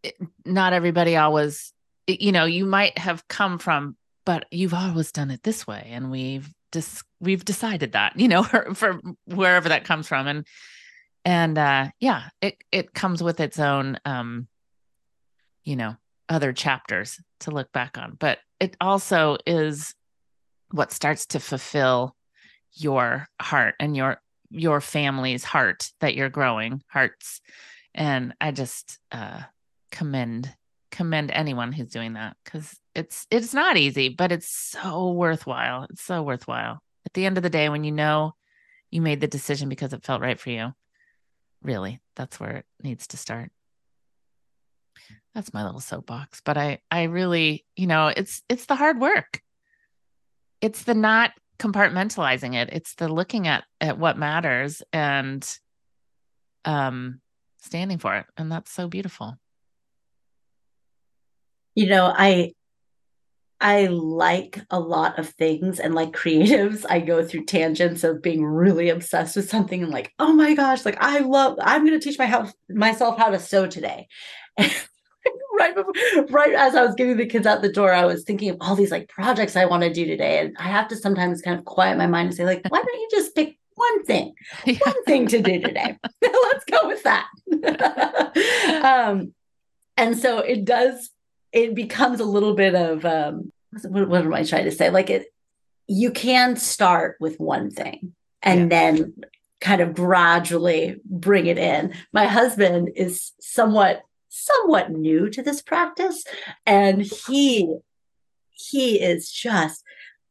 It, not everybody always, you know, you might have come from, but you've always done it this way. And we've just, we've decided that, you know, for wherever that comes from. And, and, uh, yeah, it, it comes with its own, um, you know, other chapters to look back on, but it also is what starts to fulfill your heart and your your family's heart that you're growing hearts. And i just uh commend commend anyone who's doing that because it's it's not easy but it's so worthwhile. It's so worthwhile. At the end of the day when you know you made the decision because it felt right for you really that's where it needs to start. That's my little soapbox but i i really you know it's it's the hard work it's the not compartmentalizing it. It's the looking at at what matters and um standing for it. And that's so beautiful. You know i i like a lot of things and like creatives. I go through tangents of being really obsessed with something and like oh my gosh like i love i'm going to teach my house myself how to sew today right before, right as I was getting the kids out the door, I was thinking of all these like projects I want to do today. And I have to sometimes kind of quiet my mind and say, like, why don't you just pick one thing, yeah. one thing to do today? Let's go with that. um, and so it does, it becomes a little bit of um, what, what am I trying to say? Like it, you can start with one thing and yeah. then kind of gradually bring it in. My husband is somewhat somewhat new to this practice and he he is just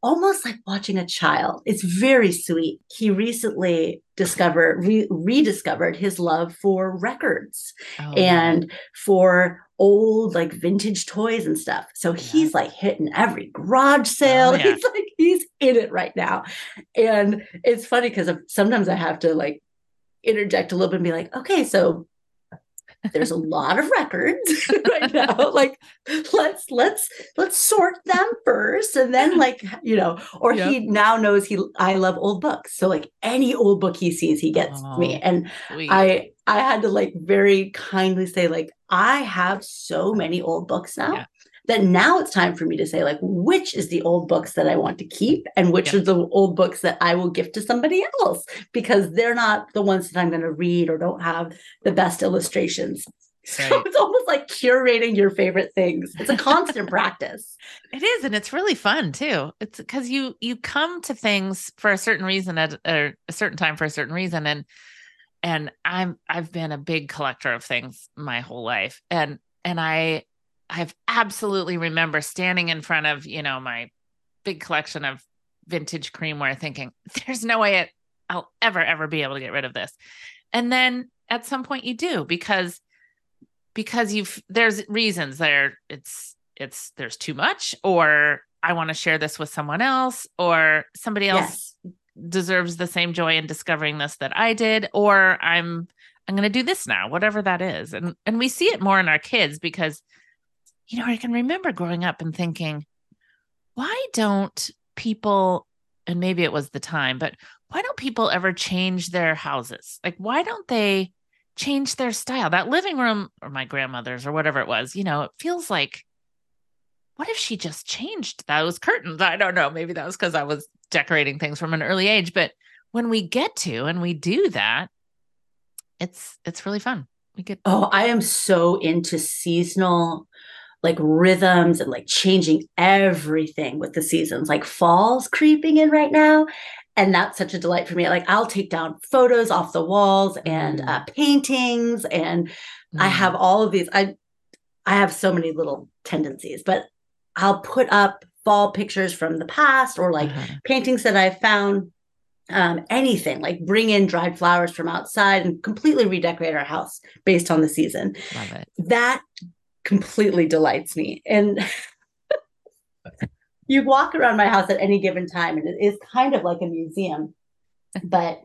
almost like watching a child. It's very sweet. He recently discovered, re- rediscovered his love for records oh. and for old, like vintage toys and stuff. So yeah. he's like hitting every garage oh, sale. Oh, yeah. He's like, he's in it right now. And it's funny because sometimes I have to like interject a little bit and be like, okay, so there's a lot of records right now. Like let's let's let's sort them first and then like you know or yep. he now knows he i love old books. So like any old book he sees he gets oh, me and sweet. i i had to like very kindly say like i have so many old books now. Yeah that now it's time for me to say like which is the old books that i want to keep and which yeah. are the old books that i will gift to somebody else because they're not the ones that i'm going to read or don't have the best illustrations right. so it's almost like curating your favorite things it's a constant practice it is and it's really fun too it's because you you come to things for a certain reason at a certain time for a certain reason and and i'm i've been a big collector of things my whole life and and i I've absolutely remember standing in front of, you know, my big collection of vintage creamware thinking, there's no way it, I'll ever, ever be able to get rid of this. And then at some point you do because because you've there's reasons there it's it's there's too much or I want to share this with someone else or somebody else yes. deserves the same joy in discovering this that I did or I'm I'm going to do this now whatever that is and and we see it more in our kids because you know, I can remember growing up and thinking, why don't people, and maybe it was the time, but why don't people ever change their houses? Like, why don't they change their style. That living room or my grandmother's or whatever it was, you know, it feels like what if she just changed those curtains? I don't know. Maybe that was because I was decorating things from an early age. But when we get to and we do that, it's it's really fun. We get oh, I am so into seasonal like rhythms and like changing everything with the seasons. Like fall's creeping in right now. And that's such a delight for me. Like I'll take down photos off the walls and mm. uh, paintings, and mm. I have all of these. I I have so many little tendencies, but I'll put up fall pictures from the past or like uh-huh. paintings that I found. Um, anything like bring in dried flowers from outside and completely redecorate our house based on the season. Love it. That completely delights me. And you walk around my house at any given time, and it is kind of like a museum, but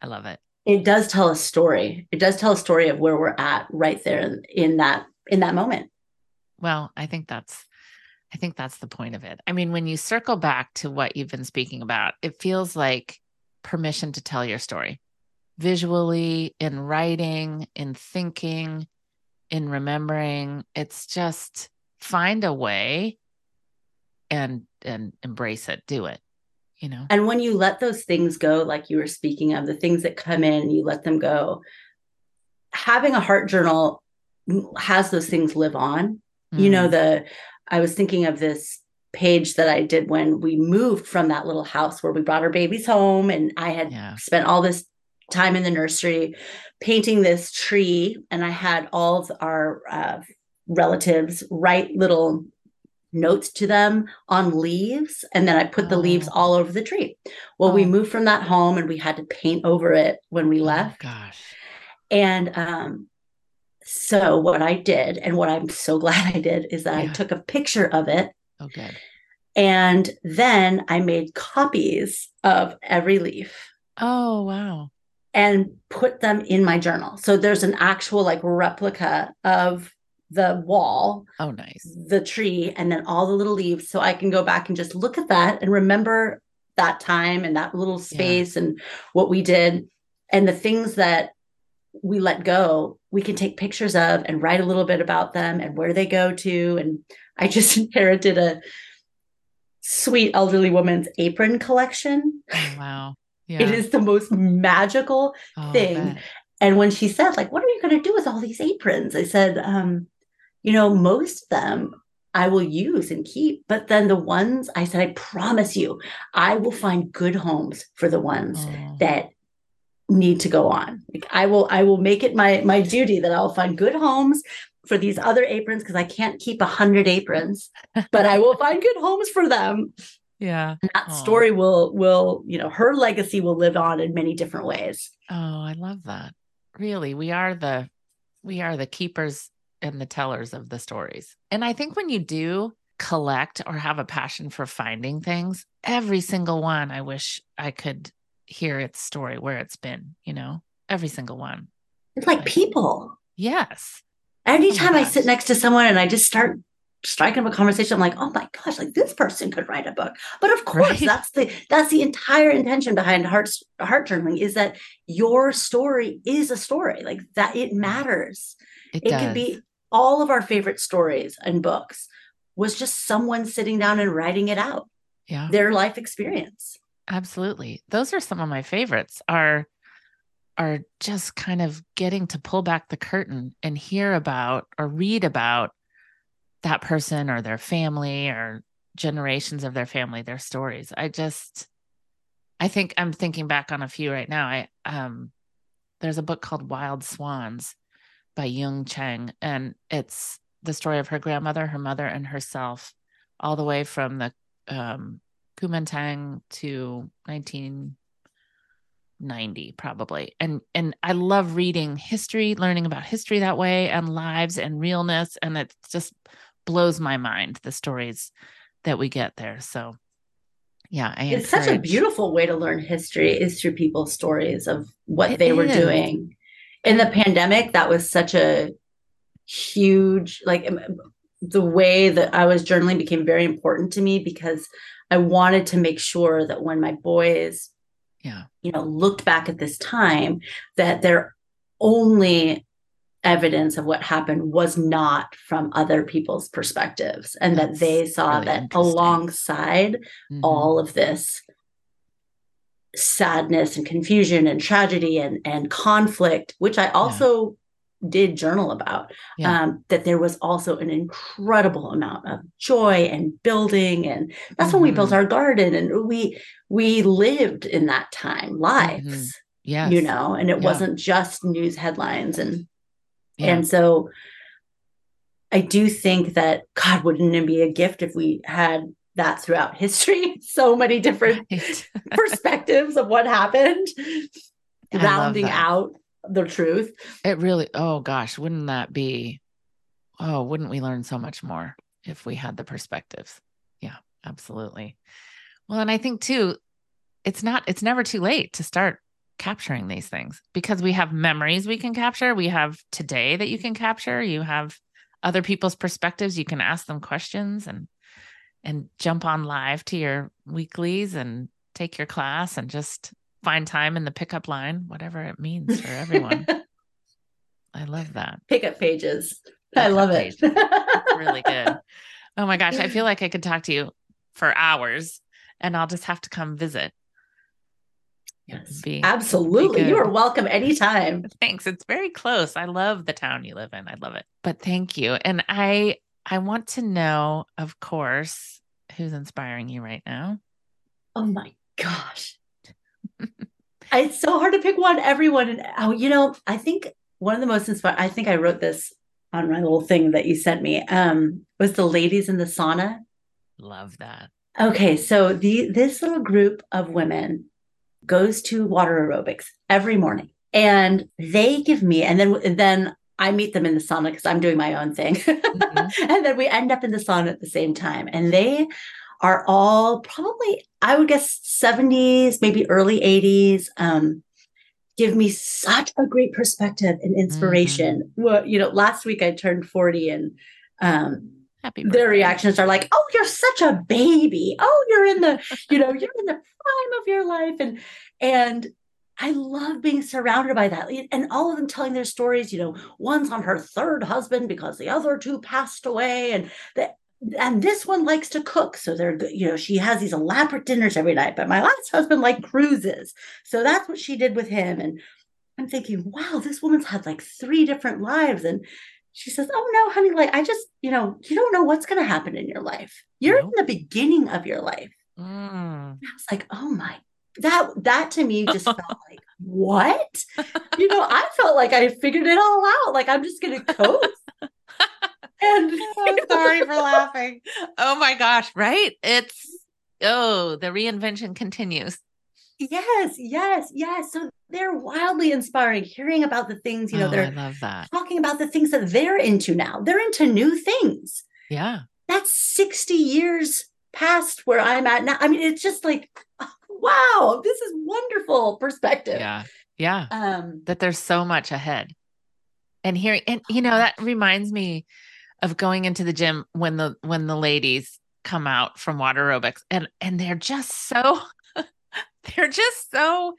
I love it. It does tell a story. It does tell a story of where we're at right there in, in that in that moment. Well, I think that's I think that's the point of it. I mean, when you circle back to what you've been speaking about, it feels like permission to tell your story visually, in writing, in thinking, in remembering. It's just find a way and and embrace it, do it. You know. And when you let those things go, like you were speaking of, the things that come in, you let them go. Having a heart journal has those things live on. Mm. You know, mm. the I was thinking of this page that I did when we moved from that little house where we brought our babies home and I had yeah. spent all this time in the nursery painting this tree and I had all of our uh, relatives write little notes to them on leaves and then I put the leaves oh. all over the tree. Well, oh. we moved from that home and we had to paint over it when we oh, left. Oh, gosh. And um so what I did, and what I'm so glad I did, is that yeah. I took a picture of it. Oh, good. And then I made copies of every leaf. Oh, wow. And put them in my journal. So there's an actual like replica of the wall. Oh, nice. The tree, and then all the little leaves. So I can go back and just look at that and remember that time and that little space yeah. and what we did and the things that we let go, we can take pictures of and write a little bit about them and where they go to. And I just inherited a sweet elderly woman's apron collection. Oh, wow. Yeah. It is the most magical oh, thing. And when she said, like, what are you going to do with all these aprons? I said, um, you know, most of them I will use and keep. But then the ones I said, I promise you, I will find good homes for the ones oh. that need to go on. Like I will I will make it my my duty that I'll find good homes for these other aprons because I can't keep a hundred aprons, but I will find good homes for them. Yeah. And that Aww. story will will, you know, her legacy will live on in many different ways. Oh, I love that. Really, we are the we are the keepers and the tellers of the stories. And I think when you do collect or have a passion for finding things, every single one I wish I could hear its story where it's been, you know, every single one. It's like people. Yes. Anytime oh I sit next to someone and I just start striking up a conversation, I'm like, oh my gosh, like this person could write a book. But of course, right? that's the that's the entire intention behind heart heart journaling is that your story is a story. Like that it matters. It, it could be all of our favorite stories and books was just someone sitting down and writing it out. Yeah. Their life experience. Absolutely. Those are some of my favorites are are just kind of getting to pull back the curtain and hear about or read about that person or their family or generations of their family, their stories. I just I think I'm thinking back on a few right now. I um there's a book called Wild Swans by Jung Chang and it's the story of her grandmother, her mother and herself all the way from the um Kuomintang to 1990 probably. And and I love reading history, learning about history that way and lives and realness and it's just blows my mind the stories that we get there. So yeah, I it's encourage... such a beautiful way to learn history is through people's stories of what it they is. were doing. In the pandemic, that was such a huge like um, um, the way that I was journaling became very important to me because I wanted to make sure that when my boys, yeah, you know, looked back at this time, that they're only evidence of what happened was not from other people's perspectives and That's that they saw really that alongside mm-hmm. all of this sadness and confusion and tragedy and and conflict which i also yeah. did journal about yeah. um, that there was also an incredible amount of joy and building and that's mm-hmm. when we built mm-hmm. our garden and we we lived in that time lives mm-hmm. yeah you know and it yeah. wasn't just news headlines and yeah. and so i do think that god wouldn't it be a gift if we had that throughout history. So many different right. perspectives of what happened, rounding out the truth. It really, oh gosh, wouldn't that be, oh, wouldn't we learn so much more if we had the perspectives? Yeah, absolutely. Well, and I think too, it's not, it's never too late to start capturing these things because we have memories we can capture. We have today that you can capture. You have other people's perspectives. You can ask them questions and and jump on live to your weeklies and take your class and just find time in the pickup line, whatever it means for everyone. I love that. Pickup pages. Pickup I love pages. it. really good. Oh my gosh. I feel like I could talk to you for hours and I'll just have to come visit. Yes, be, absolutely. Be you are welcome anytime. Thanks. It's very close. I love the town you live in. I love it. But thank you. And I I want to know, of course, who's inspiring you right now. Oh my gosh. it's so hard to pick one, everyone. And oh, you know, I think one of the most inspiring, I think I wrote this on my little thing that you sent me, um, was the ladies in the sauna. Love that. Okay. So the this little group of women goes to water aerobics every morning and they give me and then and then I meet them in the sauna because I'm doing my own thing. Mm-hmm. and then we end up in the sauna at the same time. And they are all probably, I would guess, 70s, maybe early 80s. Um, give me such a great perspective and inspiration. Mm-hmm. Well, you know, last week I turned 40 and um, Happy their reactions are like, "Oh, you're such a baby. Oh, you're in the, you know, you're in the prime of your life." And and I love being surrounded by that. And all of them telling their stories, you know, one's on her third husband because the other two passed away. And that and this one likes to cook. So they're, you know, she has these elaborate dinners every night. But my last husband liked cruises. So that's what she did with him. And I'm thinking, wow, this woman's had like three different lives. And she says, Oh no, honey, like I just, you know, you don't know what's gonna happen in your life. You're nope. in the beginning of your life. Mm. I was like, oh my that that to me just felt like what you know i felt like i figured it all out like i'm just gonna coast and i'm sorry for laughing oh my gosh right it's oh the reinvention continues yes yes yes so they're wildly inspiring hearing about the things you know oh, they're I love that. talking about the things that they're into now they're into new things yeah that's 60 years past where i'm at now i mean it's just like wow, this is wonderful perspective. Yeah. Yeah. Um, that there's so much ahead. And hearing and you know, that reminds me of going into the gym when the when the ladies come out from water aerobics and and they're just so they're just so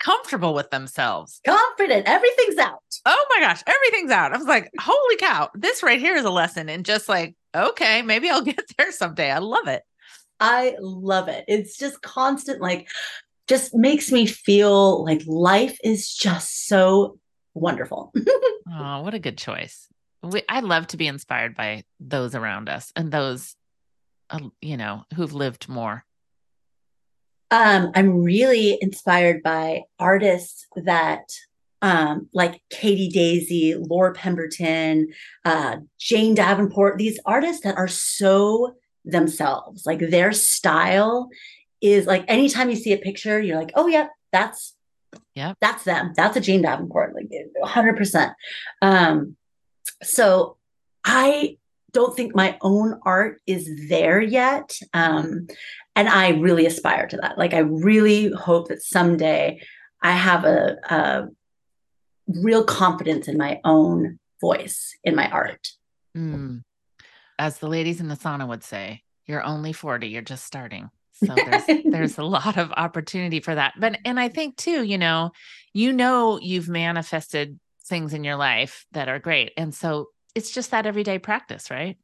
comfortable with themselves. Confident. Everything's out. Oh my gosh, everything's out. I was like, holy cow, this right here is a lesson. And just like, okay, maybe I'll get there someday. I love it. I love it. It's just constant, like, just makes me feel like life is just so wonderful. oh, what a good choice. We, I love to be inspired by those around us and those, uh, you know, who've lived more. Um, I'm really inspired by artists that um, like Katie Daisy, Laura Pemberton, uh, Jane Davenport, these artists that are so themselves. Like their style is like anytime you see a picture, you're like, oh yeah, that's yeah, that's them. That's a Jane Davenport, like 100 percent. Um, so I don't think my own art is there yet. Um, and I really aspire to that. Like I really hope that someday I have a, a real confidence in my own voice in my art. Mm as the ladies in the sauna would say, you're only 40, you're just starting. So there's there's a lot of opportunity for that. But and I think too, you know, you know you've manifested things in your life that are great. And so it's just that everyday practice, right?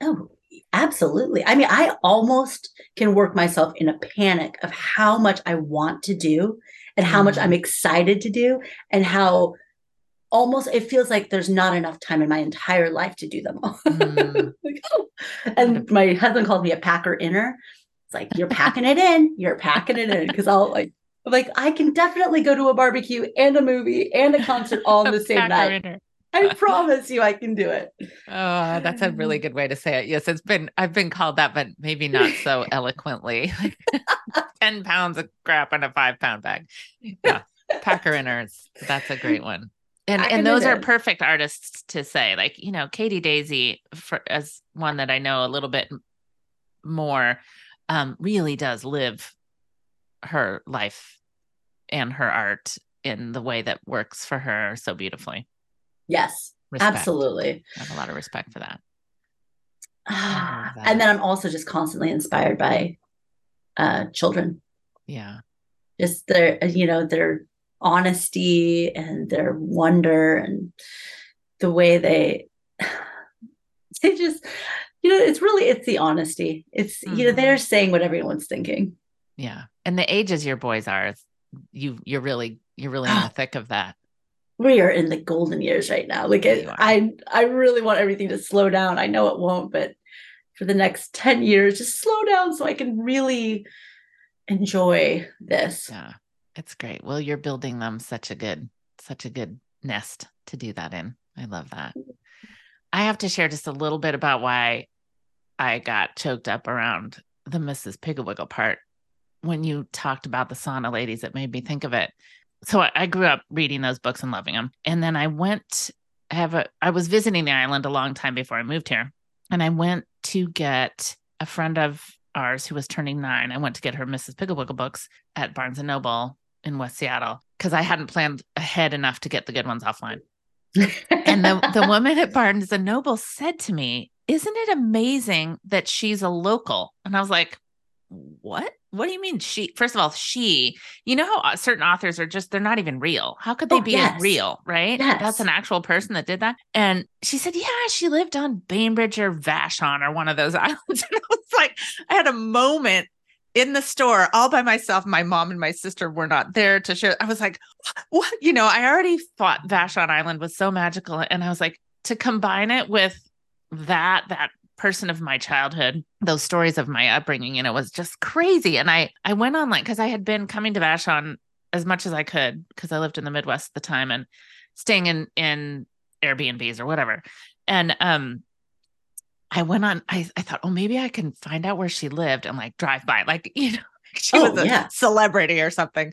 Oh, absolutely. I mean, I almost can work myself in a panic of how much I want to do and how mm. much I'm mm-hmm. excited to do and how almost it feels like there's not enough time in my entire life to do them all. Mm. like, oh. And my husband called me a packer inner. It's like you're packing it in, you're packing it in because I'll like like I can definitely go to a barbecue and a movie and a concert all in the same night. Inner. I promise you I can do it. Oh, that's a really good way to say it. Yes, it's been I've been called that, but maybe not so eloquently. 10 pounds of crap in a five pound bag. Yeah. Packer inners. That's a great one and and those are perfect artists to say like you know katie daisy for, as one that i know a little bit more um, really does live her life and her art in the way that works for her so beautifully yes respect. absolutely. I have a lot of respect for that. And then i'm also just constantly inspired by uh children. Yeah. Just their you know their honesty and their wonder and the way they they just you know it's really it's the honesty. It's mm-hmm. you know they're mm-hmm. saying what everyone's thinking. Yeah. And the ages your boys are you you're really you're really in the thick of that we are in the golden years right now like it, i i really want everything to slow down i know it won't but for the next 10 years just slow down so i can really enjoy this yeah it's great. Well, you're building them such a good, such a good nest to do that in. I love that. I have to share just a little bit about why I got choked up around the Mrs. Piggle-Wiggle part when you talked about the sauna ladies. It made me think of it. So I, I grew up reading those books and loving them, and then I went. I have a. I was visiting the island a long time before I moved here, and I went to get a friend of ours who was turning nine. I went to get her Mrs. Piggle-Wiggle books at Barnes and Noble in West Seattle because I hadn't planned ahead enough to get the good ones offline. and the, the woman at Barnes and Noble said to me, Isn't it amazing that she's a local? And I was like, What? What do you mean she? First of all, she, you know how uh, certain authors are just, they're not even real. How could they oh, be yes. real? Right. Yes. That's an actual person that did that. And she said, Yeah, she lived on Bainbridge or Vashon or one of those islands. And I was like, I had a moment in the store all by myself. My mom and my sister were not there to share. I was like, what? You know, I already thought Vashon Island was so magical. And I was like, to combine it with that, that person of my childhood, those stories of my upbringing, and it was just crazy. And I, I went online because I had been coming to Vashon as much as I could because I lived in the Midwest at the time and staying in, in Airbnbs or whatever. And, um, I went on, I, I thought, oh, maybe I can find out where she lived and like drive by, like, you know, she oh, was a yeah. celebrity or something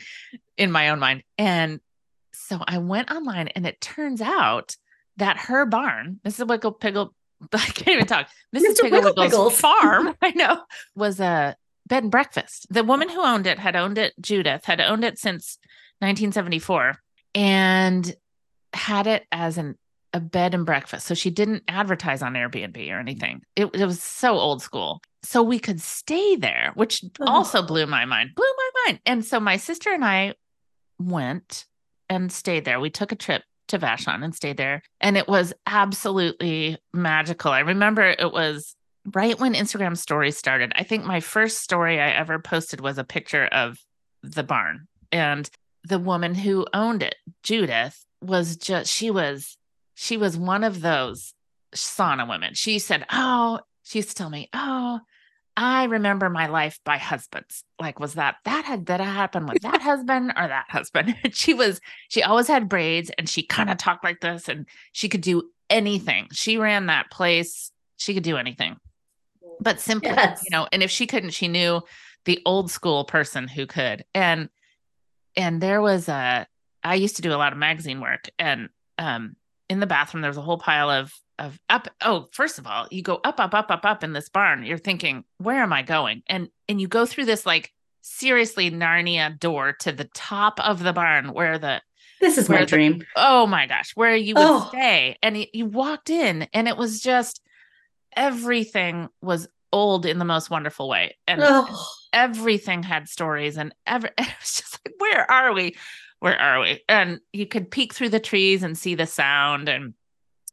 in my own mind. And so I went online and it turns out that her barn, Mrs. Wiggle Piggle, I can't even talk, Mrs. Piggle Wiggle's farm, I know, was a bed and breakfast. The woman who owned it had owned it, Judith, had owned it since 1974 and had it as an a bed and breakfast. So she didn't advertise on Airbnb or anything. It, it was so old school. So we could stay there, which oh. also blew my mind, blew my mind. And so my sister and I went and stayed there. We took a trip to Vashon and stayed there. And it was absolutely magical. I remember it was right when Instagram stories started. I think my first story I ever posted was a picture of the barn. And the woman who owned it, Judith, was just, she was she was one of those sauna women. She said, Oh, she used to tell me, Oh, I remember my life by husbands. Like, was that that had that happened with that husband or that husband? she was, she always had braids and she kind of talked like this and she could do anything. She ran that place. She could do anything, but simply, yes. you know, and if she couldn't, she knew the old school person who could. And, and there was a, I used to do a lot of magazine work and, um, in the bathroom there was a whole pile of of up oh first of all you go up up up up up in this barn you're thinking where am i going and and you go through this like seriously narnia door to the top of the barn where the this is my the, dream oh my gosh where you would oh. stay and it, you walked in and it was just everything was old in the most wonderful way and oh. everything had stories and every it was just like, where are we? Where are we? And you could peek through the trees and see the sound. And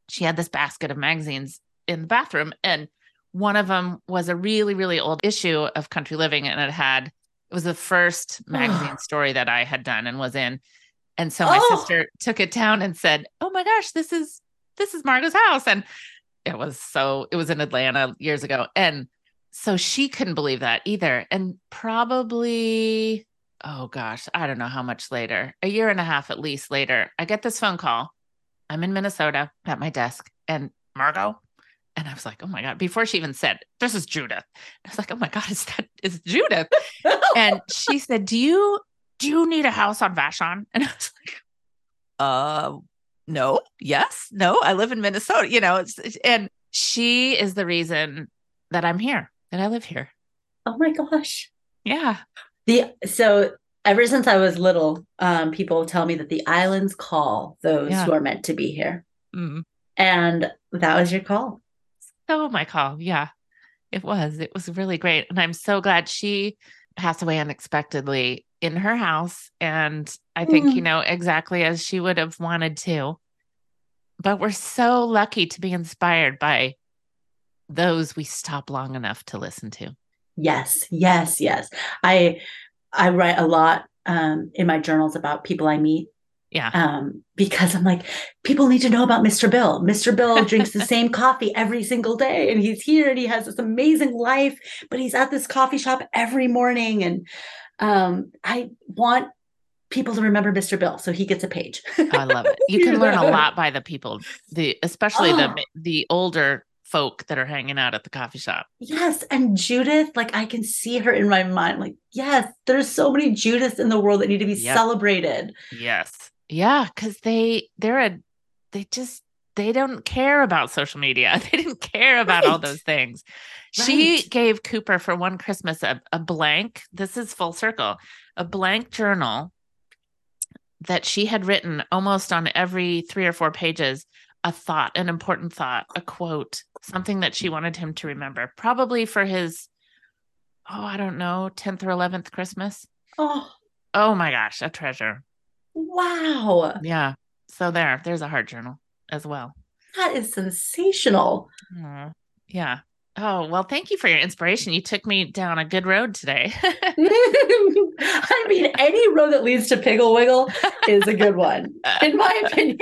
she had this basket of magazines in the bathroom. And one of them was a really, really old issue of Country Living. And it had, it was the first magazine story that I had done and was in. And so my Oh. sister took it down and said, Oh my gosh, this is this is Margo's house. And it was so it was in Atlanta years ago. And so she couldn't believe that either. And probably, oh gosh, I don't know how much later, a year and a half at least later, I get this phone call. I'm in Minnesota at my desk and Margo. And I was like, oh my God, before she even said, this is Judith. I was like, oh my God, is that is Judith? and she said, Do you do you need a house on Vashon? And I was like, uh no, yes, no, I live in Minnesota, you know, and she is the reason that I'm here, that I live here. oh my gosh. Yeah. The so ever since I was little, um, people tell me that the islands call those Yeah. who are meant to be here. Mm. And that was your call. So my call. Yeah. It was. It was really great. And I'm so glad she passed away unexpectedly in her house. And I think, Mhm. you know, exactly as she would have wanted to. But we're so lucky to be inspired by those we stop long enough to listen to. Yes, yes, yes. I I write a lot um, in my journals about people I meet Yeah. um, because I'm like, people need to know about Mr. Bill. Mr. Bill drinks the same coffee every single day, and he's here and he has this amazing life, but he's at this coffee shop every morning. And um, I want people to remember Mr. Bill, so he gets a page. I love it. You can learn a lot by the people, the especially Oh. the the older folk that are hanging out at the coffee shop. Yes, and Judith, like I can see her in my mind. Like, yes, there's so many Judiths in the world that need to be Yep. celebrated. Yes. Yeah, cuz they they're a they just they don't care about social media. They didn't care about all those things. She gave Cooper for one Christmas a, a blank, this is full circle, a blank journal that she had written almost on every three or four pages a thought, an important thought, a quote, something that she wanted him to remember, probably for his, oh, I don't know, 10th or 11th Christmas. Oh, Oh my gosh, a treasure. wow. Yeah. So there, there's a heart journal as well. That is sensational. Yeah. Oh, well, thank you for your inspiration. You took me down a good road today. I mean, any road that leads to Piggle Wiggle is a good one, in my opinion.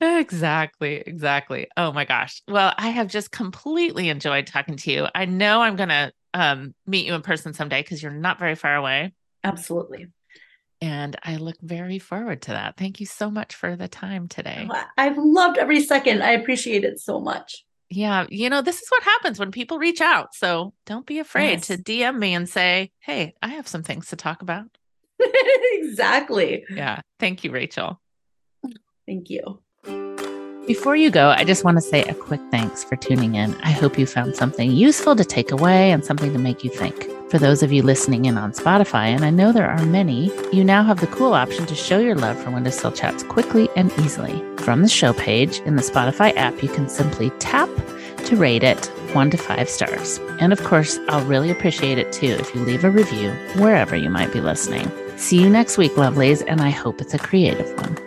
exactly. Exactly. Oh my gosh. Well, I have just completely enjoyed talking to you. I know I'm going to um, meet you in person someday because you're not very far away. Absolutely. And I look very forward to that. Thank you so much for the time today. I've loved every second. I appreciate it so much. Yeah. You know, this is what happens when people reach out. So don't be afraid Yes. to DM me and say, hey, I have some things to talk about. exactly. Yeah. Thank you, Rachel. Thank you. Before you go, I just want to say a quick thanks for tuning in. I hope you found something useful to take away and something to make you think. For those of you listening in on Spotify, and I know there are many, you now have the cool option to show your love for Windowsill Chats quickly and easily. From the show page in the Spotify app, you can simply tap to rate it one to five stars. And of course, I'll really appreciate it too if you leave a review wherever you might be listening. See you next week, lovelies, and I hope it's a creative one.